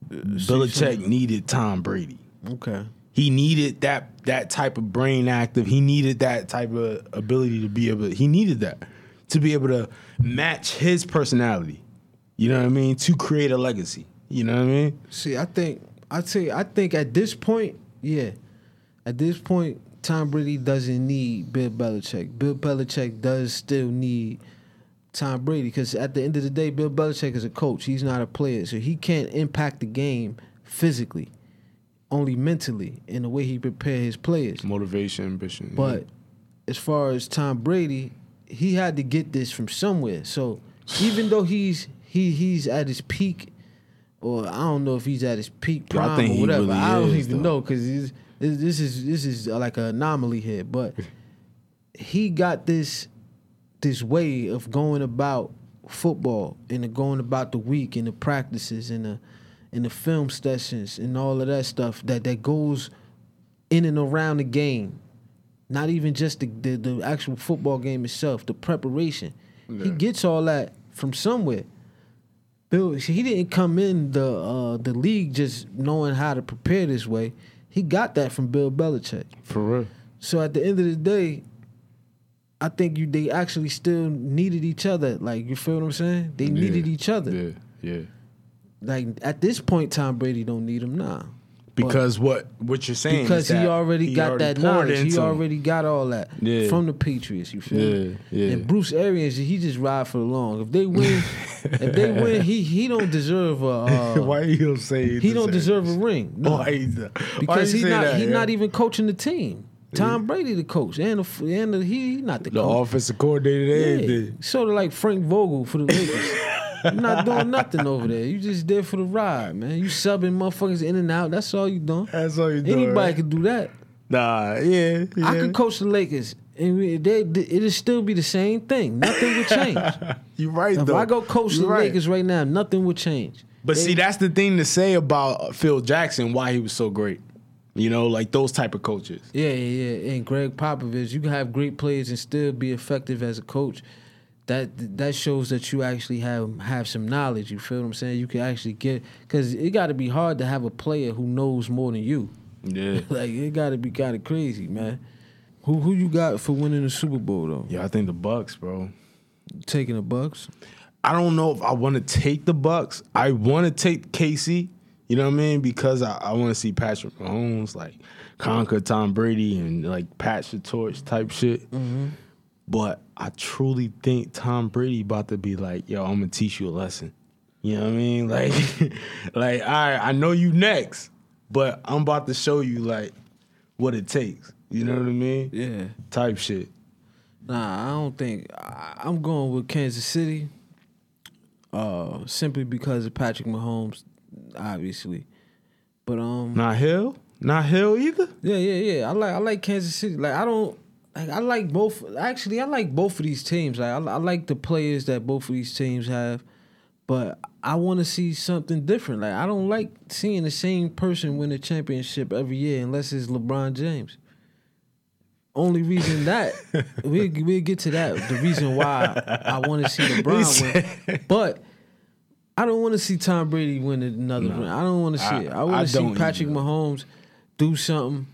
D: Belichick needed Tom Brady.
C: Okay.
D: He needed that that type of brain active. He needed that type of ability to be able. He needed that to be able to match his personality. You know what I mean? To create a legacy. You know what I mean?
C: See, I think I say I think at this point, yeah, at this point, Tom Brady doesn't need Bill Belichick. Bill Belichick does still need Tom Brady because at the end of the day, Bill Belichick is a coach. He's not a player, so he can't impact the game physically, only mentally in the way he prepare his players.
D: Motivation, ambition.
C: But as far as Tom Brady, he had to get this from somewhere. So even though he's he he's at his peak, or I don't know if he's at his peak prime or whatever.
D: really
C: I don't
D: is,
C: even
D: though.
C: know because this this is this is uh, like an anomaly here. But he got this this way of going about football and the going about the week and the practices and the and the film sessions and all of that stuff that that goes in and around the game. Not even just the the, the actual football game itself, the preparation. He gets all that from somewhere. Bill, he didn't come in the uh, the league just knowing how to prepare this way. He got that from Bill Belichick.
D: for real.
C: So at the end of the day, I think you they actually still needed each other. Like you feel what I'm saying? They needed each other.
D: Yeah, yeah.
C: Like at this point, Tom Brady don't need him now.
D: Because what what you're saying
C: Because
D: is
C: he already
D: he
C: got
D: already
C: that knowledge. He
D: into him.
C: already got all that
D: Yeah.
C: from the Patriots. You feel me?
D: Yeah, yeah.
C: And Bruce Arians, he just ride for the long. If they win, if they win, he he don't deserve a. Uh,
D: Why you say
C: he don't deserve a ring. No.
D: Why
C: because he's not
D: that,
C: he's
D: yeah?
C: not even coaching the team. Tom Brady the coach and the and the, he he not the,
D: the
C: coach.
D: offensive coordinator.
C: Yeah, of like Frank Vogel for the Lakers. You're not doing nothing over there. You just there for the ride, man. You subbing motherfuckers in and out. That's all you doing.
D: That's all you doing.
C: Anybody
D: right?
C: could do that.
D: Nah, yeah, yeah.
C: I could coach the Lakers, and we, they, it'll still be the same thing. Nothing will change.
D: You right
C: if
D: though.
C: I go coach
D: You
C: the
D: right.
C: Lakers right now, nothing will change.
D: But
C: They-
D: see, that's the thing to say about Phil Jackson. Why he was so great. You know, like those type of coaches.
C: Yeah, yeah, yeah. And Gregg Popovich, you can have great players and still be effective as a coach. That that shows that you actually have have some knowledge. You feel what I'm saying? You can actually get because it got to be hard to have a player who knows more than you.
D: Yeah.
C: like it got to be kind of crazy, man. Who who you got for winning the Super Bowl though?
D: Yeah, I think the Bucs, bro.
C: Taking the Bucs.
D: I don't know if I want to take the Bucs. I want to take KC. You know what I mean? Because I, I want to see Patrick Mahomes like conquer Tom Brady and like patch the torch type shit. Mm-hmm. But I truly think Tom Brady about to be like, yo, I'm gonna teach you a lesson. You know what I mean? Like, like, all right, I know you next, but I'm about to show you like what it takes. You know what I mean?
C: Yeah.
D: Type shit.
C: Nah, I don't think I, I'm going with Kansas City. Uh, simply because of Patrick Mahomes, obviously. But um,
D: Not Hill? Not Hill either?
C: yeah, yeah, yeah. I like I like Kansas City. Like I don't. Like, I like both. Actually, I like both of these teams. Like I, I like the players that both of these teams have, but I want to see something different. Like I don't like seeing the same person win a championship every year unless it's LeBron James. only reason that we we'll get to that. The reason why I want to see LeBron win, but I don't want to see Tom Brady win another ring. I don't want to see
D: I-
C: it. I
D: I
C: want to see Patrick
D: either.
C: Mahomes do something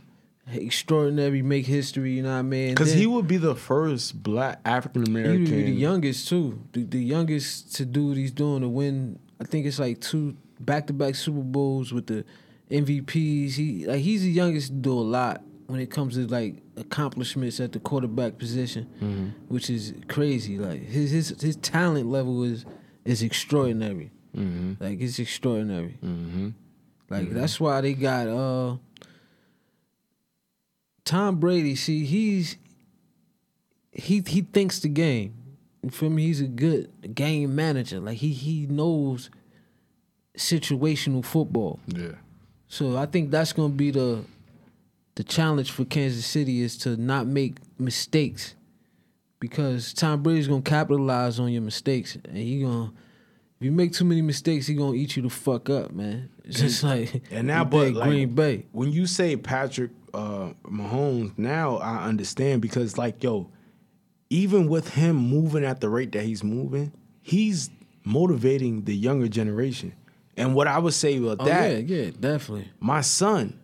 C: extraordinary, make history. You know what I mean?
D: Because he would be the first black African
C: He would
D: American.
C: be the youngest too. The, the youngest to do what he's doing to win. I think it's like two back to back Super Bowls with the MVPs. He like he's the youngest to do a lot when it comes to like accomplishments at the quarterback position,
D: Mm-hmm.
C: which is crazy. Like his his his talent level is is extraordinary.
D: Mm-hmm.
C: Like it's extraordinary.
D: hmm
C: Like that's why they got uh Tom Brady. See, he's he he thinks the game. You feel me? He's a good game manager. Like he he knows situational football.
D: Yeah.
C: So I think that's gonna be the the challenge for Kansas City is to not make mistakes. Because Tom Brady's gonna capitalize on your mistakes and he gonna if you make too many mistakes, he gonna eat you the fuck up, man. It's just like
D: And now, but like,
C: Green Bay.
D: when you say Patrick uh, Mahomes, now I understand because, like, yo, even with him moving at the rate that he's moving, he's motivating the younger generation. And what I would say about
C: Oh
D: that,
C: yeah, yeah, definitely.
D: my son,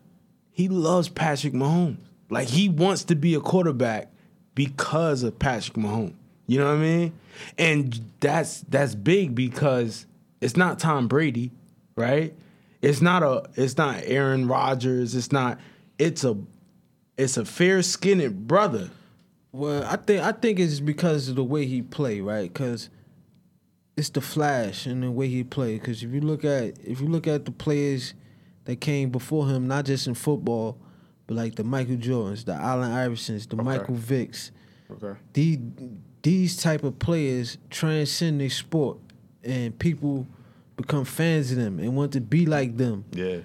D: he loves Patrick Mahomes. Like he wants to be a quarterback because of Patrick Mahomes. You know what I mean? And that's that's big because it's not Tom Brady, right? It's not a it's not Aaron Rodgers, it's not it's a it's a fair-skinned brother.
C: Well, I think I think it's because of the way he play, right? Because it's the flash and the way he play. Because if you look at if you look at the players that came before him, not just in football, but like the Michael Jordans, the Allen Iversons, the Michael Vicks,
D: Okay.
C: these these type of players transcend their sport, and people become fans of them and want to be like them.
D: Yeah.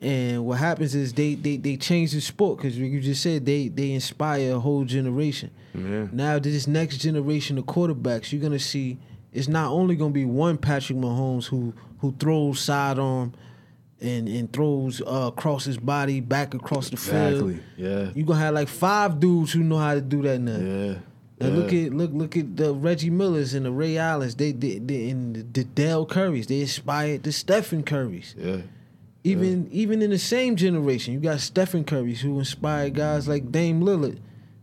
C: And what happens is they they they change the sport because you just said they they inspire a whole generation.
D: Yeah.
C: Now this next generation of quarterbacks, you're gonna see it's not only gonna be one Patrick Mahomes who who throws sidearm and and throws uh, across his body back across the
D: Exactly.
C: field.
D: Yeah.
C: You gonna have like five dudes who know how to do that now.
D: Yeah. Yeah.
C: look at look look at the Reggie Millers and the Ray Allens. They did and the Dell Currys. They inspired the Stephen Currys.
D: Yeah.
C: Even even in the same generation, you got Stephen Currys who inspired guys like Dame Lillard.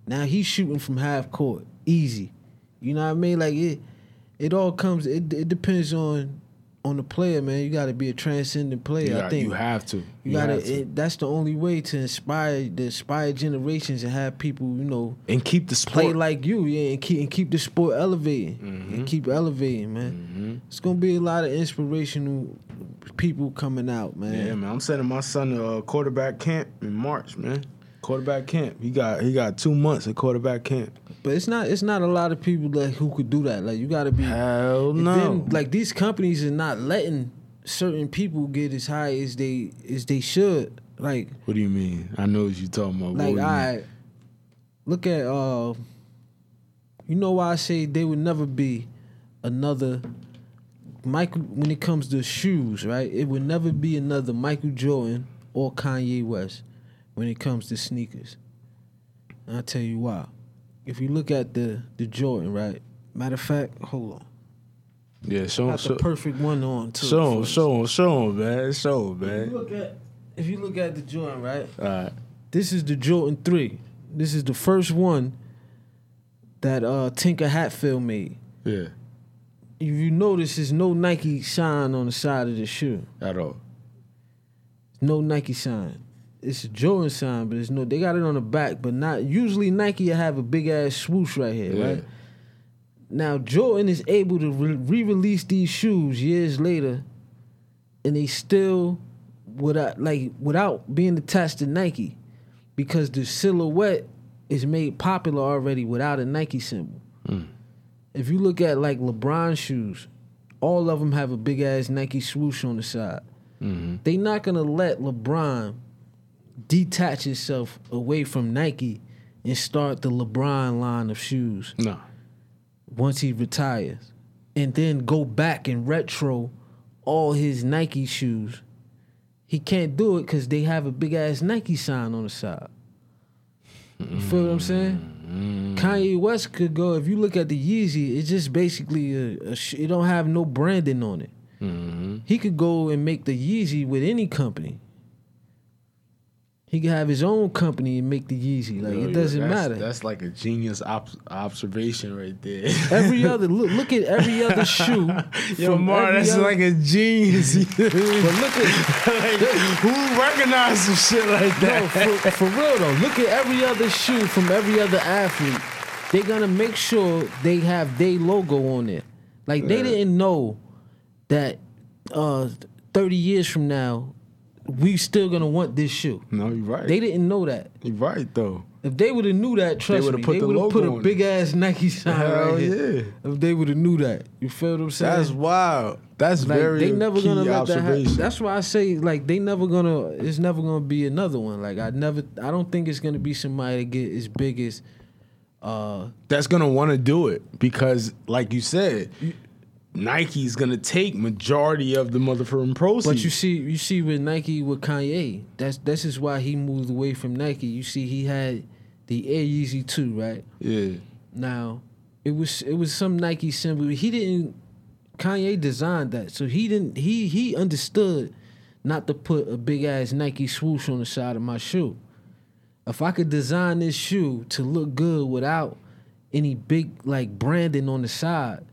C: Now he's shooting from half court, easy. You know what I mean? Like it, it all comes. It, it depends on on the player, man. You got to be a transcendent player.
D: You,
C: I think
D: you have to.
C: you gotta. It, that's the only way to inspire the inspire generations and have people, you know,
D: and keep the sport.
C: play like you, yeah, and keep and keep the sport elevating
D: Mm-hmm.
C: and keep elevating, man. It's gonna be a lot of inspirational people coming out, man.
D: Yeah, man. I'm sending my son to uh, quarterback camp in March, man. Quarterback camp. He got he got two months at quarterback camp.
C: But it's not it's not a lot of people like who could do that. Like you got to be.
D: Hell no.
C: Then, like these companies are not letting certain people get as high as they as they should. Like
D: what do you mean? I know what you're talking about.
C: like
D: What do you mean?
C: I look at uh, you know why I say there would never be another Michael when it comes to shoes, right? It would never be another Michael Jordan or Kanye West when it comes to sneakers. And I'll tell you why. If you look at the the Jordan, right? Matter of fact, hold on.
D: Yeah, show
C: Got
D: show,
C: the perfect one on too.
D: show him, show him, show him, man, show him,
C: If you look at if you look at the Jordan, right?
D: All right.
C: This is the Jordan 3. This is the first one that uh Tinker Hatfield made.
D: Yeah,
C: If you notice, there's no Nike sign on the side of the shoe.
D: at all.
C: No Nike sign. It's a Jordan sign, but it's no. They got it on the back, but not. Usually Nike have a big ass swoosh right here,
D: Yeah.
C: right? Now Jordan is able to re- re-release these shoes years later, and they still without like without being attached to Nike, because the silhouette is made popular already without a Nike symbol. Hmm. If you look at like LeBron shoes, all of them have a big ass Nike swoosh on the side. Mm-hmm. They not gonna let LeBron detach himself away from Nike and start the LeBron line of shoes
D: No.
C: once he retires, and then go back and retro all his Nike shoes. He can't do it because they have a big ass Nike sign on the side. You feel what I'm saying? Mm-hmm. Kanye West could go. If you look at the Yeezy, it's just basically a, a sh- it don't have no branding on it. Mm-hmm. He could go and make the Yeezy with any company. He could have his own company and make the Yeezy. Like
D: Yo,
C: it doesn't
D: that's-
C: matter.
D: That's like a genius op- observation right there.
C: every other look, look at every other shoe.
D: Yo, Mar, that's
C: other-
D: like a genius.
C: But look at
D: like, who recognized some shit like
C: no,
D: that?
C: for, for real though. Look at every other shoe from every other athlete. They're gonna make sure they have their logo on it. Like they didn't know that uh, thirty years from now we still gonna want this shoe.
D: No, you're right.
C: They didn't know that.
D: you're right though.
C: If they would have knew that, trust
D: would've
C: me,
D: put
C: they would have put a big ass Nike sign
D: Hell
C: right here.
D: yeah.
C: If they would have knew that, you feel what I'm saying?
D: That's wild. That's
C: Like
D: very
C: they never gonna let that happen. That's why I say like they never gonna. It's never gonna be another one. Like I never. I don't think it's gonna be somebody to get as big as. Uh,
D: that's gonna want to do it because, like you said, Nike's gonna take majority of the motherfucking proceeds.
C: but you see, you see with Nike with Kanye, that's that's just why he moved away from Nike. You see, he had the Air Yeezy two, right?
D: yeah,
C: Now, it was it was some Nike symbol. He didn't. Kanye designed that, so he didn't. He he understood not to put a big ass Nike swoosh on the side of my shoe. If I could design this shoe to look good without any big like branding on the side,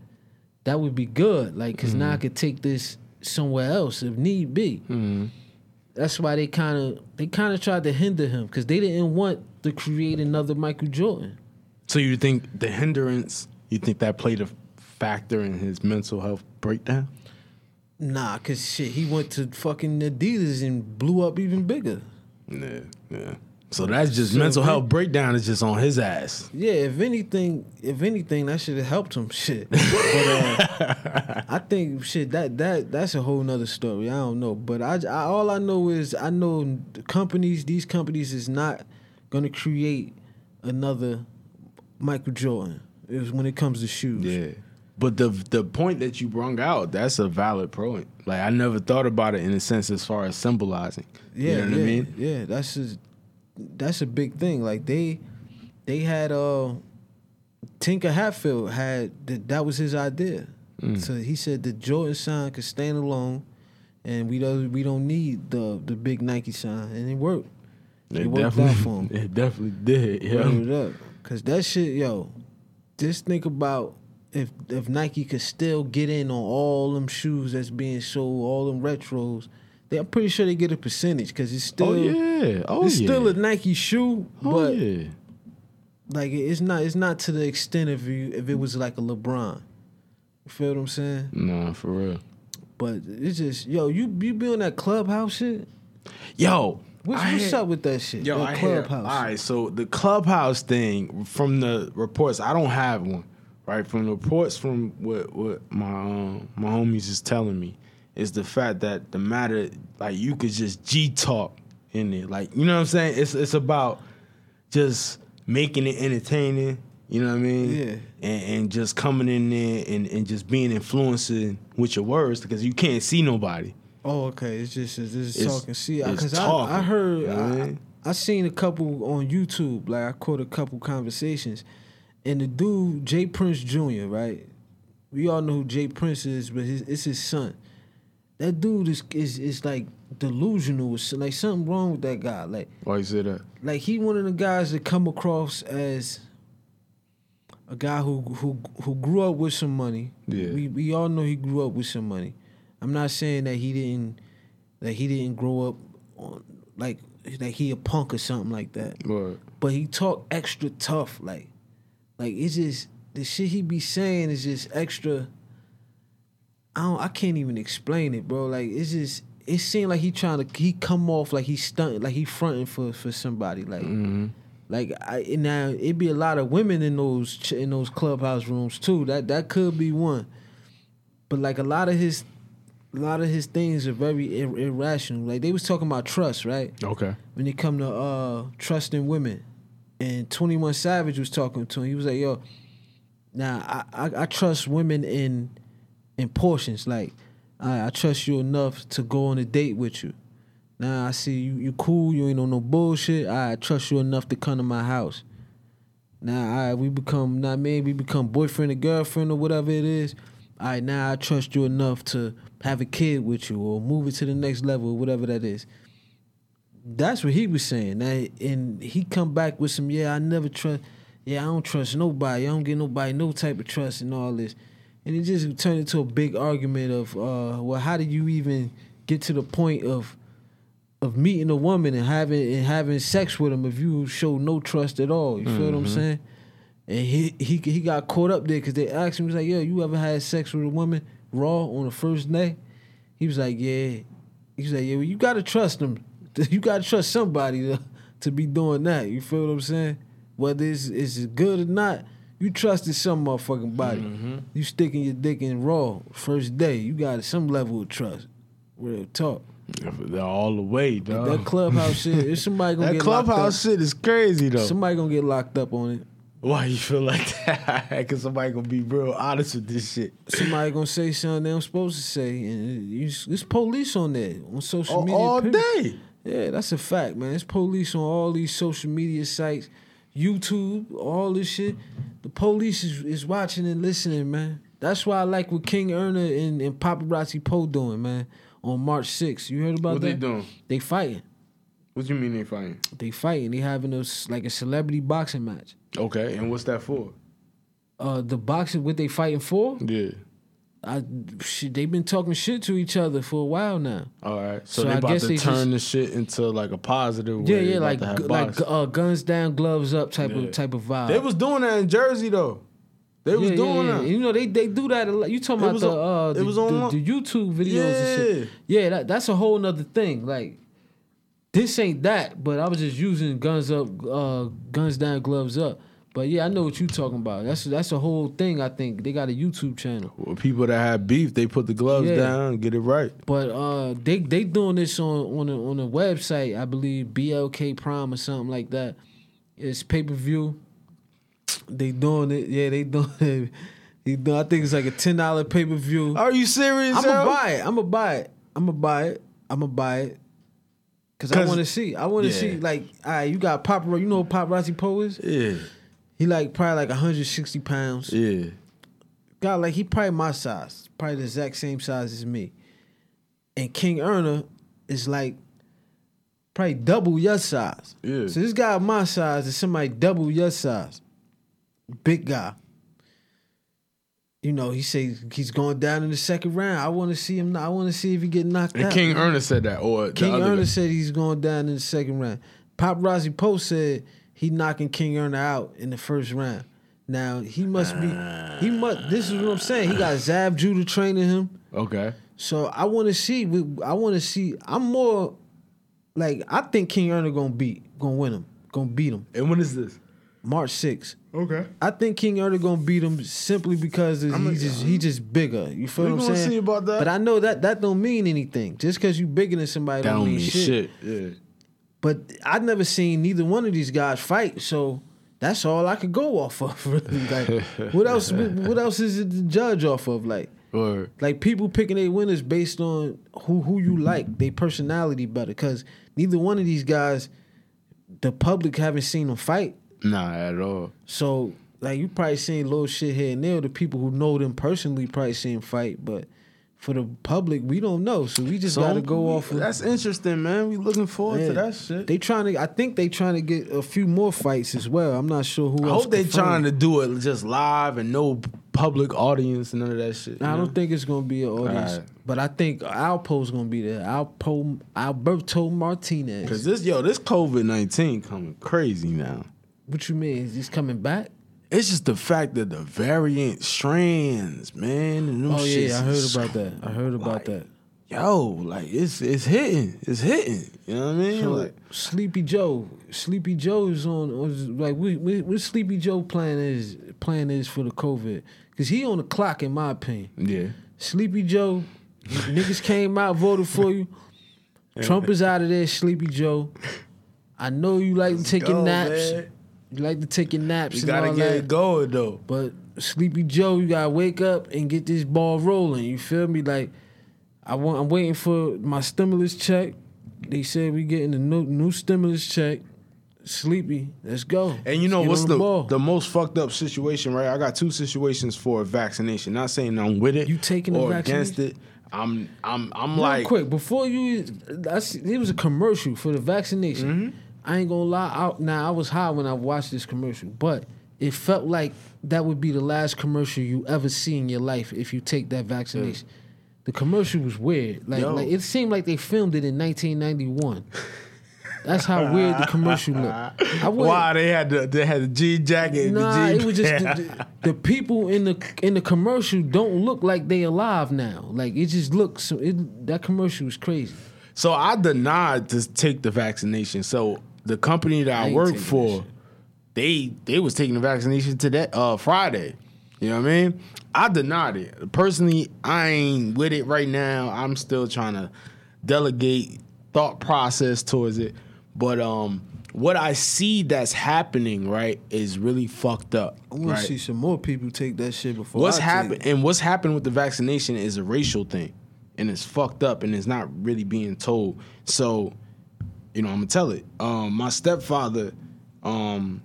C: that would be good. Like, because now I mm-hmm. could take this somewhere else if need be. Mm-hmm. That's why they kind of they kind of tried to hinder him because they didn't want to create another Michael Jordan.
D: So you think the hindrance? You think that played a factor in his mental health breakdown?
C: Nah, cause shit, he went to fucking Adidas and blew up even bigger.
D: Yeah, yeah. So that's just
C: So
D: mental health breakdown is just on his ass.
C: Yeah, if anything, if anything, that should have helped him. Shit, but uh, I think shit that that that's a whole nother story. I don't know, but I, I all I know is I know the companies. These companies is not gonna create another Michael Jordan. Is when it comes to shoes.
D: Yeah. But the the point that you brung out, that's a valid point. Like I never thought about it in a sense as far as symbolizing.
C: Yeah,
D: you know what
C: yeah,
D: I mean?
C: Yeah, that's just, that's a big thing. Like they they had uh Tinker Hatfield had that that was his idea.
D: Mm.
C: So he said the Jordan sign could stand alone and we don't we don't need the the big Nike sign and it worked. It, worked out
D: definitely,
C: for him.
D: it definitely did. Yeah.
C: It. Cause that shit, yo, just think about if if Nike could still get in on all them shoes that's being sold, all them retros, they, I'm pretty sure they get a percentage because it's still
D: Oh yeah. Oh
C: it's
D: yeah.
C: still a Nike shoe,
D: oh
C: but
D: yeah.
C: like it's not it's not to the extent of you if it was like a LeBron. You feel what I'm saying?
D: Nah, for real.
C: But it's just yo, you you be on that clubhouse shit.
D: Yo,
C: What's, what's
D: had-
C: up with that shit?
D: Yo,
C: that
D: I hear,
C: clubhouse.
D: all right, so the clubhouse thing from the reports, I don't have one. Right from the reports from what what my um, my homies is telling me is the fact that the matter like you could just G talk in there, like you know what I'm saying. It's it's about just making it entertaining. You know what I mean?
C: Yeah.
D: And, and just coming in there and, and just being influencing with your words because you can't see nobody.
C: Oh, okay. It's just it's just
D: It's-
C: talking. See, because I, I heard
D: you know I?
C: I seen a couple on YouTube. Like I caught a couple conversations, and the dude Jay Prince Jr. Right, we all know who Jay Prince is, but his, it's his son. That dude is is is like delusional. It's like something wrong with that guy. Like
D: Why you say that?
C: like he one of the guys that come across as a guy who who who grew up with some money.
D: Yeah.
C: We we all know he grew up with some money. I'm not saying that he didn't that he didn't grow up on like like he a punk or something like that.
D: Word.
C: But he talk extra tough, like like it's just the shit he be saying is just extra. I don't I can't even explain it, bro. Like it's just it seemed like he trying to he come off like he stunting like he fronting for for somebody like like I and now it be a lot of women in those in those clubhouse rooms too. That that could be one, but like a lot of his a lot of his things are very ir- irrational. Like they was talking about trust, right?
D: Okay.
C: when it come to uh trusting women. And Twenty One Savage was talking to him. He was like, "Yo, now I, I, I trust women in in portions. Like I, I trust you enough to go on a date with you. Now I see you you cool, you ain't on no bullshit. I trust you enough to come to my house. Now I we become not maybe we become boyfriend and girlfriend or whatever it is. Right, now I trust you enough to have a kid with you or move it to the next level or whatever that is. That's what he was saying. Now, and he come back with some, yeah, I never trust, yeah, I don't trust nobody. I don't get nobody no type of trust and all this. And it just turned into a big argument of, uh, well, how did you even get to the point of of meeting a woman and having and having sex with him if you show no trust at all? You feel what I'm saying? And he he he got caught up there because they asked him, he was like, "Yo, you ever had sex with a woman raw on the first night? He was like, "Yeah." He was like, "Yeah, well, you gotta trust them. You gotta trust somebody to, to be doing that. You feel what I'm saying? Whether it's it's good or not, you trusted some motherfucking body. Mm-hmm. You sticking your dick in raw first day. You got some level of trust. Real talk.
D: They're all the way, dog.
C: That clubhouse shit. If somebody gonna
D: That
C: get locked
D: clubhouse shit is crazy though.
C: somebody gonna get locked up on it.
D: Why you feel like that? Because somebody gonna be real honest with this shit.
C: Somebody gonna say something they don't supposed to say, and it's police on there on social
D: All,
C: media.
D: all
C: period.
D: day.
C: Yeah, that's a fact, man. It's police on all these social media sites, YouTube, all this shit. The police is, is watching and listening, man. That's why I like what King Erna and, and Paparazzi Poe doing, man. On March 6th, you heard about
D: What
C: that?
D: they doing?
C: They fighting.
D: What do you mean they fighting?
C: They fighting. They having a like a celebrity boxing match.
D: Okay, and what's that for?
C: Uh, the boxing, what they fighting for?
D: Yeah.
C: I shit, they been talking shit to each other for a while now.
D: All right. So,
C: So
D: they
C: I
D: about
C: guess
D: to
C: they
D: turn the shit into like a positive.
C: Yeah,
D: They
C: yeah, like like uh, guns down, gloves up type
D: Yeah.
C: of type of vibe.
D: They was doing that in Jersey though. They was
C: yeah,
D: doing
C: yeah, yeah.
D: that.
C: You know they they do that a lot. You talking
D: It
C: about the
D: on-
C: uh the,
D: was
C: the,
D: on-
C: the YouTube videos and shit.
D: Yeah.
C: Yeah, that, that's a whole nother thing. Like this ain't that, but I was just using guns up, uh guns down, gloves up. But yeah, I know what you're talking about. That's that's a whole thing. I think they got a YouTube channel.
D: Well, people that have beef, they put the gloves
C: Yeah.
D: down, get it right.
C: But uh, they they doing this on on a, on a website, I believe BLK Prime or something like that. It's pay per view. They doing it, yeah. They doing it. Doing, I think it's like a ten dollar pay per view.
D: Are you serious?
C: I'm gonna buy it. I'm gonna buy it. I'm gonna buy it. I'm gonna buy it. Cause, I want to see. I want to
D: Yeah.
C: see like, all right, you got paparazzi. You know what paparazzi Poe is?
D: Yeah,
C: He like probably like 160 pounds.
D: yeah.
C: Got like he probably my size, probably the exact same size as me. And King Erna is like probably double your size.
D: Yeah.
C: So this guy my size is somebody double your size. Big guy. You know, he says he's going down in the second round. I want to see him. I want to see if he get knocked
D: And
C: out.
D: King Ernest said that, or
C: King Erna said he's going down in the second round. Paparazzi Post said he knocking King Erna out in the first round. Now he must be. He must. This is what I'm saying. He got Zab Judah training him.
D: Okay.
C: So I want to see. I want to see. I'm more like I think King Erna gonna beat, gonna win him, gonna beat him.
D: And when is this?
C: March 6th.
D: Okay.
C: I think King Erna gonna beat him simply because he's
D: a-
C: just he just bigger. You feel
D: We
C: what I'm
D: gonna
C: saying?
D: see about that.
C: But I know that that don't mean anything. Just because you bigger than somebody
D: That
C: don't, mean, shit.
D: Yeah.
C: But I've never seen neither one of these guys fight, so that's all I could go off of. Really. Like, what else? What else is it to judge off of? Like,
D: Or
C: like people picking their winners based on who who you like, their personality better. Because neither one of these guys, the public haven't seen them fight.
D: nah, at all.
C: So like you probably seen little shit here and there. The people who know them personally probably seen fight, but for the public, we don't know. So we just got to go off. Of,
D: That's interesting, man. We looking forward
C: Yeah.
D: to that shit.
C: They trying to. I think they trying to get a few more fights as well. I'm not sure who.
D: I
C: else
D: hope they trying to do it just live and no public audience and none of that shit.
C: I don't think it's gonna be an audience,
D: Alright.
C: but I think Alpo's gonna be there. Alpo, Alberto Martinez.
D: Cause this yo, this COVID nineteen coming crazy now.
C: what you mean? Is he's coming back?
D: It's just the fact that the variant strands, man.
C: Oh
D: shit
C: yeah, I heard about that. I heard about
D: like,
C: that.
D: Yo, like it's it's hitting, it's hitting. You know what I mean?
C: So,
D: like
C: Sleepy Joe, Sleepy Joe is on. Was like, what, what, what Sleepy Joe plan is plan is for the COVID? Because he on the clock, in my opinion.
D: yeah,
C: Sleepy Joe, niggas came out, voted for you. Trump is out of there, Sleepy Joe. I know you like take your
D: go,
C: naps.
D: man.
C: You like to take your naps
D: you gotta get
C: that.
D: it going though.
C: But Sleepy Joe, you gotta wake up and get this ball rolling. You feel me? Like I want, I'm waiting for my stimulus check. They said we getting the new, new stimulus check. Sleepy, let's go.
D: And you know what's
C: on
D: the the most fucked up situation, right? I got two situations for vaccination. Not saying I'm with it.
C: You taking the
D: or against it. I'm I'm I'm
C: Real
D: like
C: quick before you, I see, it was a commercial for the vaccination.
D: Mm-hmm.
C: I ain't gonna lie. I, now I was high when I watched this commercial, but it felt like that would be the last commercial you ever see in your life if you take that vaccination. The commercial was weird. Like, like it seemed like they filmed it in 1991. That's how weird the commercial looked.
D: Wow, they had the they had the jean jacket.
C: Nah, it was just the, the, people in the in the commercial don't look like they alive now. Like it just looks. So it, that commercial was crazy.
D: So I denied to take the vaccination. So the company that
C: I
D: I, work for, they they was taking the vaccination today, uh, Friday. You know what I mean? I denied it. Personally, I ain't with it right now. I'm still trying to delegate thought process towards it. But um, what I see that's happening right is really fucked up.
C: I want
D: right?
C: to see some more people take that shit before.
D: What's happened and what's happened with the vaccination is a racial thing, and it's fucked up, and it's not really being told. So, you know, I'm gonna tell it. Um, my stepfather, um,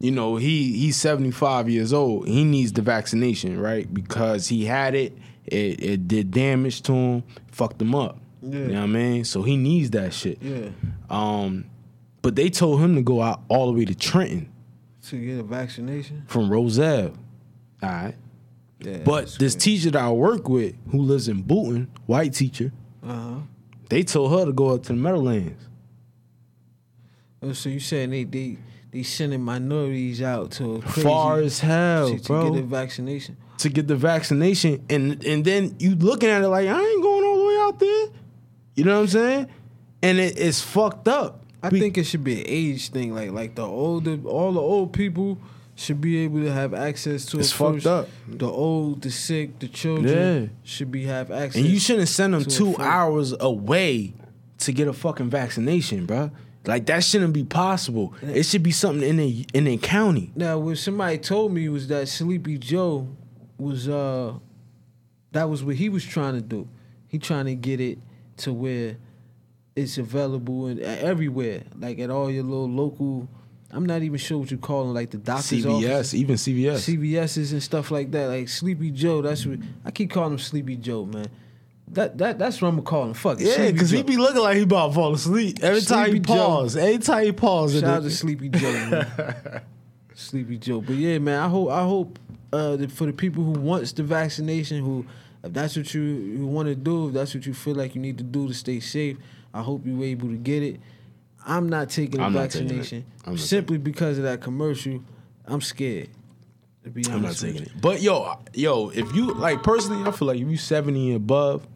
D: you know, he he's 75 years old. He needs the vaccination, right? Because he had it, it it did damage to him, fucked him up.
C: Yeah.
D: You know what I mean? So he needs that shit.
C: Yeah,
D: Um, but they told him to go out all the way to Trenton
C: to get a vaccination.
D: from Roselle. All right.
C: Yeah,
D: But this teacher that I work with, who lives in Boonton, white teacher,
C: Uh huh.
D: they told her to go up to the Meadowlands.
C: Oh, so you saying they they they sending minorities out to
D: Far as hell,
C: to, to
D: bro.
C: get a vaccination?
D: to get the vaccination, and and then you looking at it like I ain't going all the way out there. You know what I'm saying? And it, it's fucked up.
C: I
D: Be-
C: think it should be an age thing. Like like the older, all the old people should be able to have access to
D: It's
C: it
D: fucked
C: first.
D: up.
C: The old, the sick, the children
D: Yeah.
C: should be have access.
D: and you shouldn't send them two hours away to get a fucking vaccination, bro. Like that shouldn't be possible. It should be something in the in the county.
C: Now, what somebody told me was that Sleepy Joe was uh that was what he was trying to do. He trying to get it to where it's available and everywhere, like at all your little local. I'm not even sure what you call them, like the doctor's
D: CVS, even CVS.
C: CVS's and stuff like that. Like Sleepy Joe, that's what I keep calling him Sleepy Joe, man. That that that's what I'm gonna. Fuck
D: Yeah, because he
C: Joe.
D: be looking like he about to fall asleep every time he
C: Sleepy Joe.
D: pause. Every time he pause,
C: Shout out to Sleepy Joe. Sleepy Joe. But yeah, man, I hope I hope uh, that for the people who wants the vaccination, who if that's what you you want to do, if that's what you feel like you need to do to stay safe, I hope you're able to get it. I'm not taking the
D: I'm not taking
C: vaccination
D: I'm
C: simply because of that commercial. I'm scared. To be honest,
D: I'm not taking it. But yo, yo, if you like personally, I feel like if you 70 and above,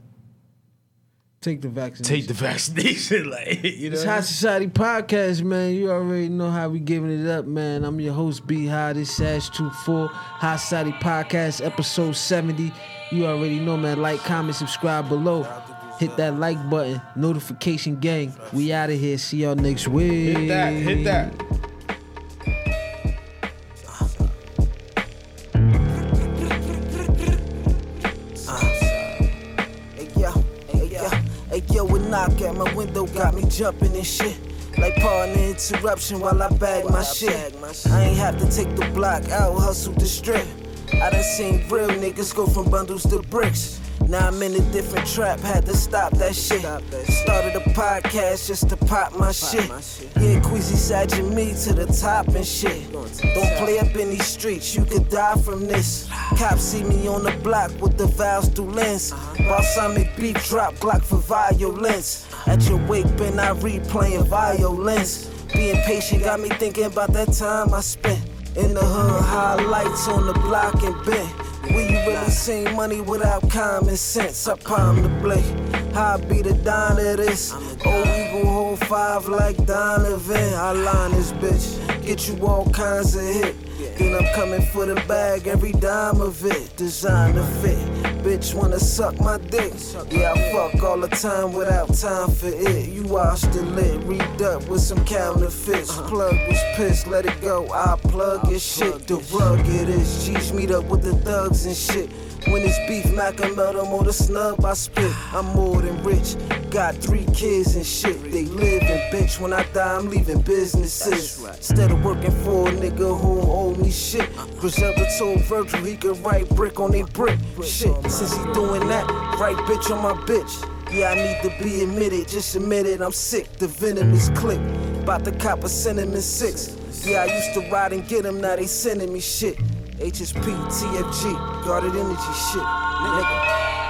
C: Take the vaccination.
D: take the vaccination. like you know,
C: It's Hai Society Podcast, man. You already know how we giving it up, man. I'm your host, B High. This Sash 24 High Society Podcast, episode 70. You already know, man. Like, comment, subscribe below. Hit that like button, notification gang. We out of here. See y'all next week.
D: hit that, hit that.
E: Hey yo, a knock at my window got me jumping and shit. Like pardon the interruption while I bag my shit. I ain't have to take the block out, hustle the strip. I done seen real niggas go from bundles to bricks. Now I'm in a different trap, had to stop that shit. Started a podcast just to pop my shit. Yeah, Queasy Sajin me to the top and shit. Don't play up in these streets, you could die from this. Cops see me on the block with the valves through lens. While Sonic beat drop Glock for violence. At your wake, been I replaying violence. Being patient got me thinking about that time I spent. In the hood, highlights on the block and bent. When you really seen money without common sense, I palm the. How I be the don of this. Oh, we gon' hold five like Donovan. I line this bitch, get you all kinds of hit. Then I'm coming for the bag, every dime of it. designed to fit, bitch wanna suck my dick. Yeah, I fuck all the time without time for it. You wash the lit, read up with some counterfeits. Uh-huh. Plug was pissed, let it go. I plug your shit. The rugged is G's meet up with the thugs and shit.
C: When it's beef, knock him out, I'm on the snub, I spit. I'm more than rich. Got three kids and shit. They live in bitch. When I die, I'm leaving businesses. Instead of working for a nigga who owe me shit. Griselda told Virgil he could write brick on a brick. Shit, since he doing that, write bitch on my bitch. Yeah, I need to be admitted, just admit it, I'm sick. The venom is click. About to cop a cinnamon six. Yeah, I used to ride and get them, now they sending me shit. HSP, TFG, guarded energy shit, nigga.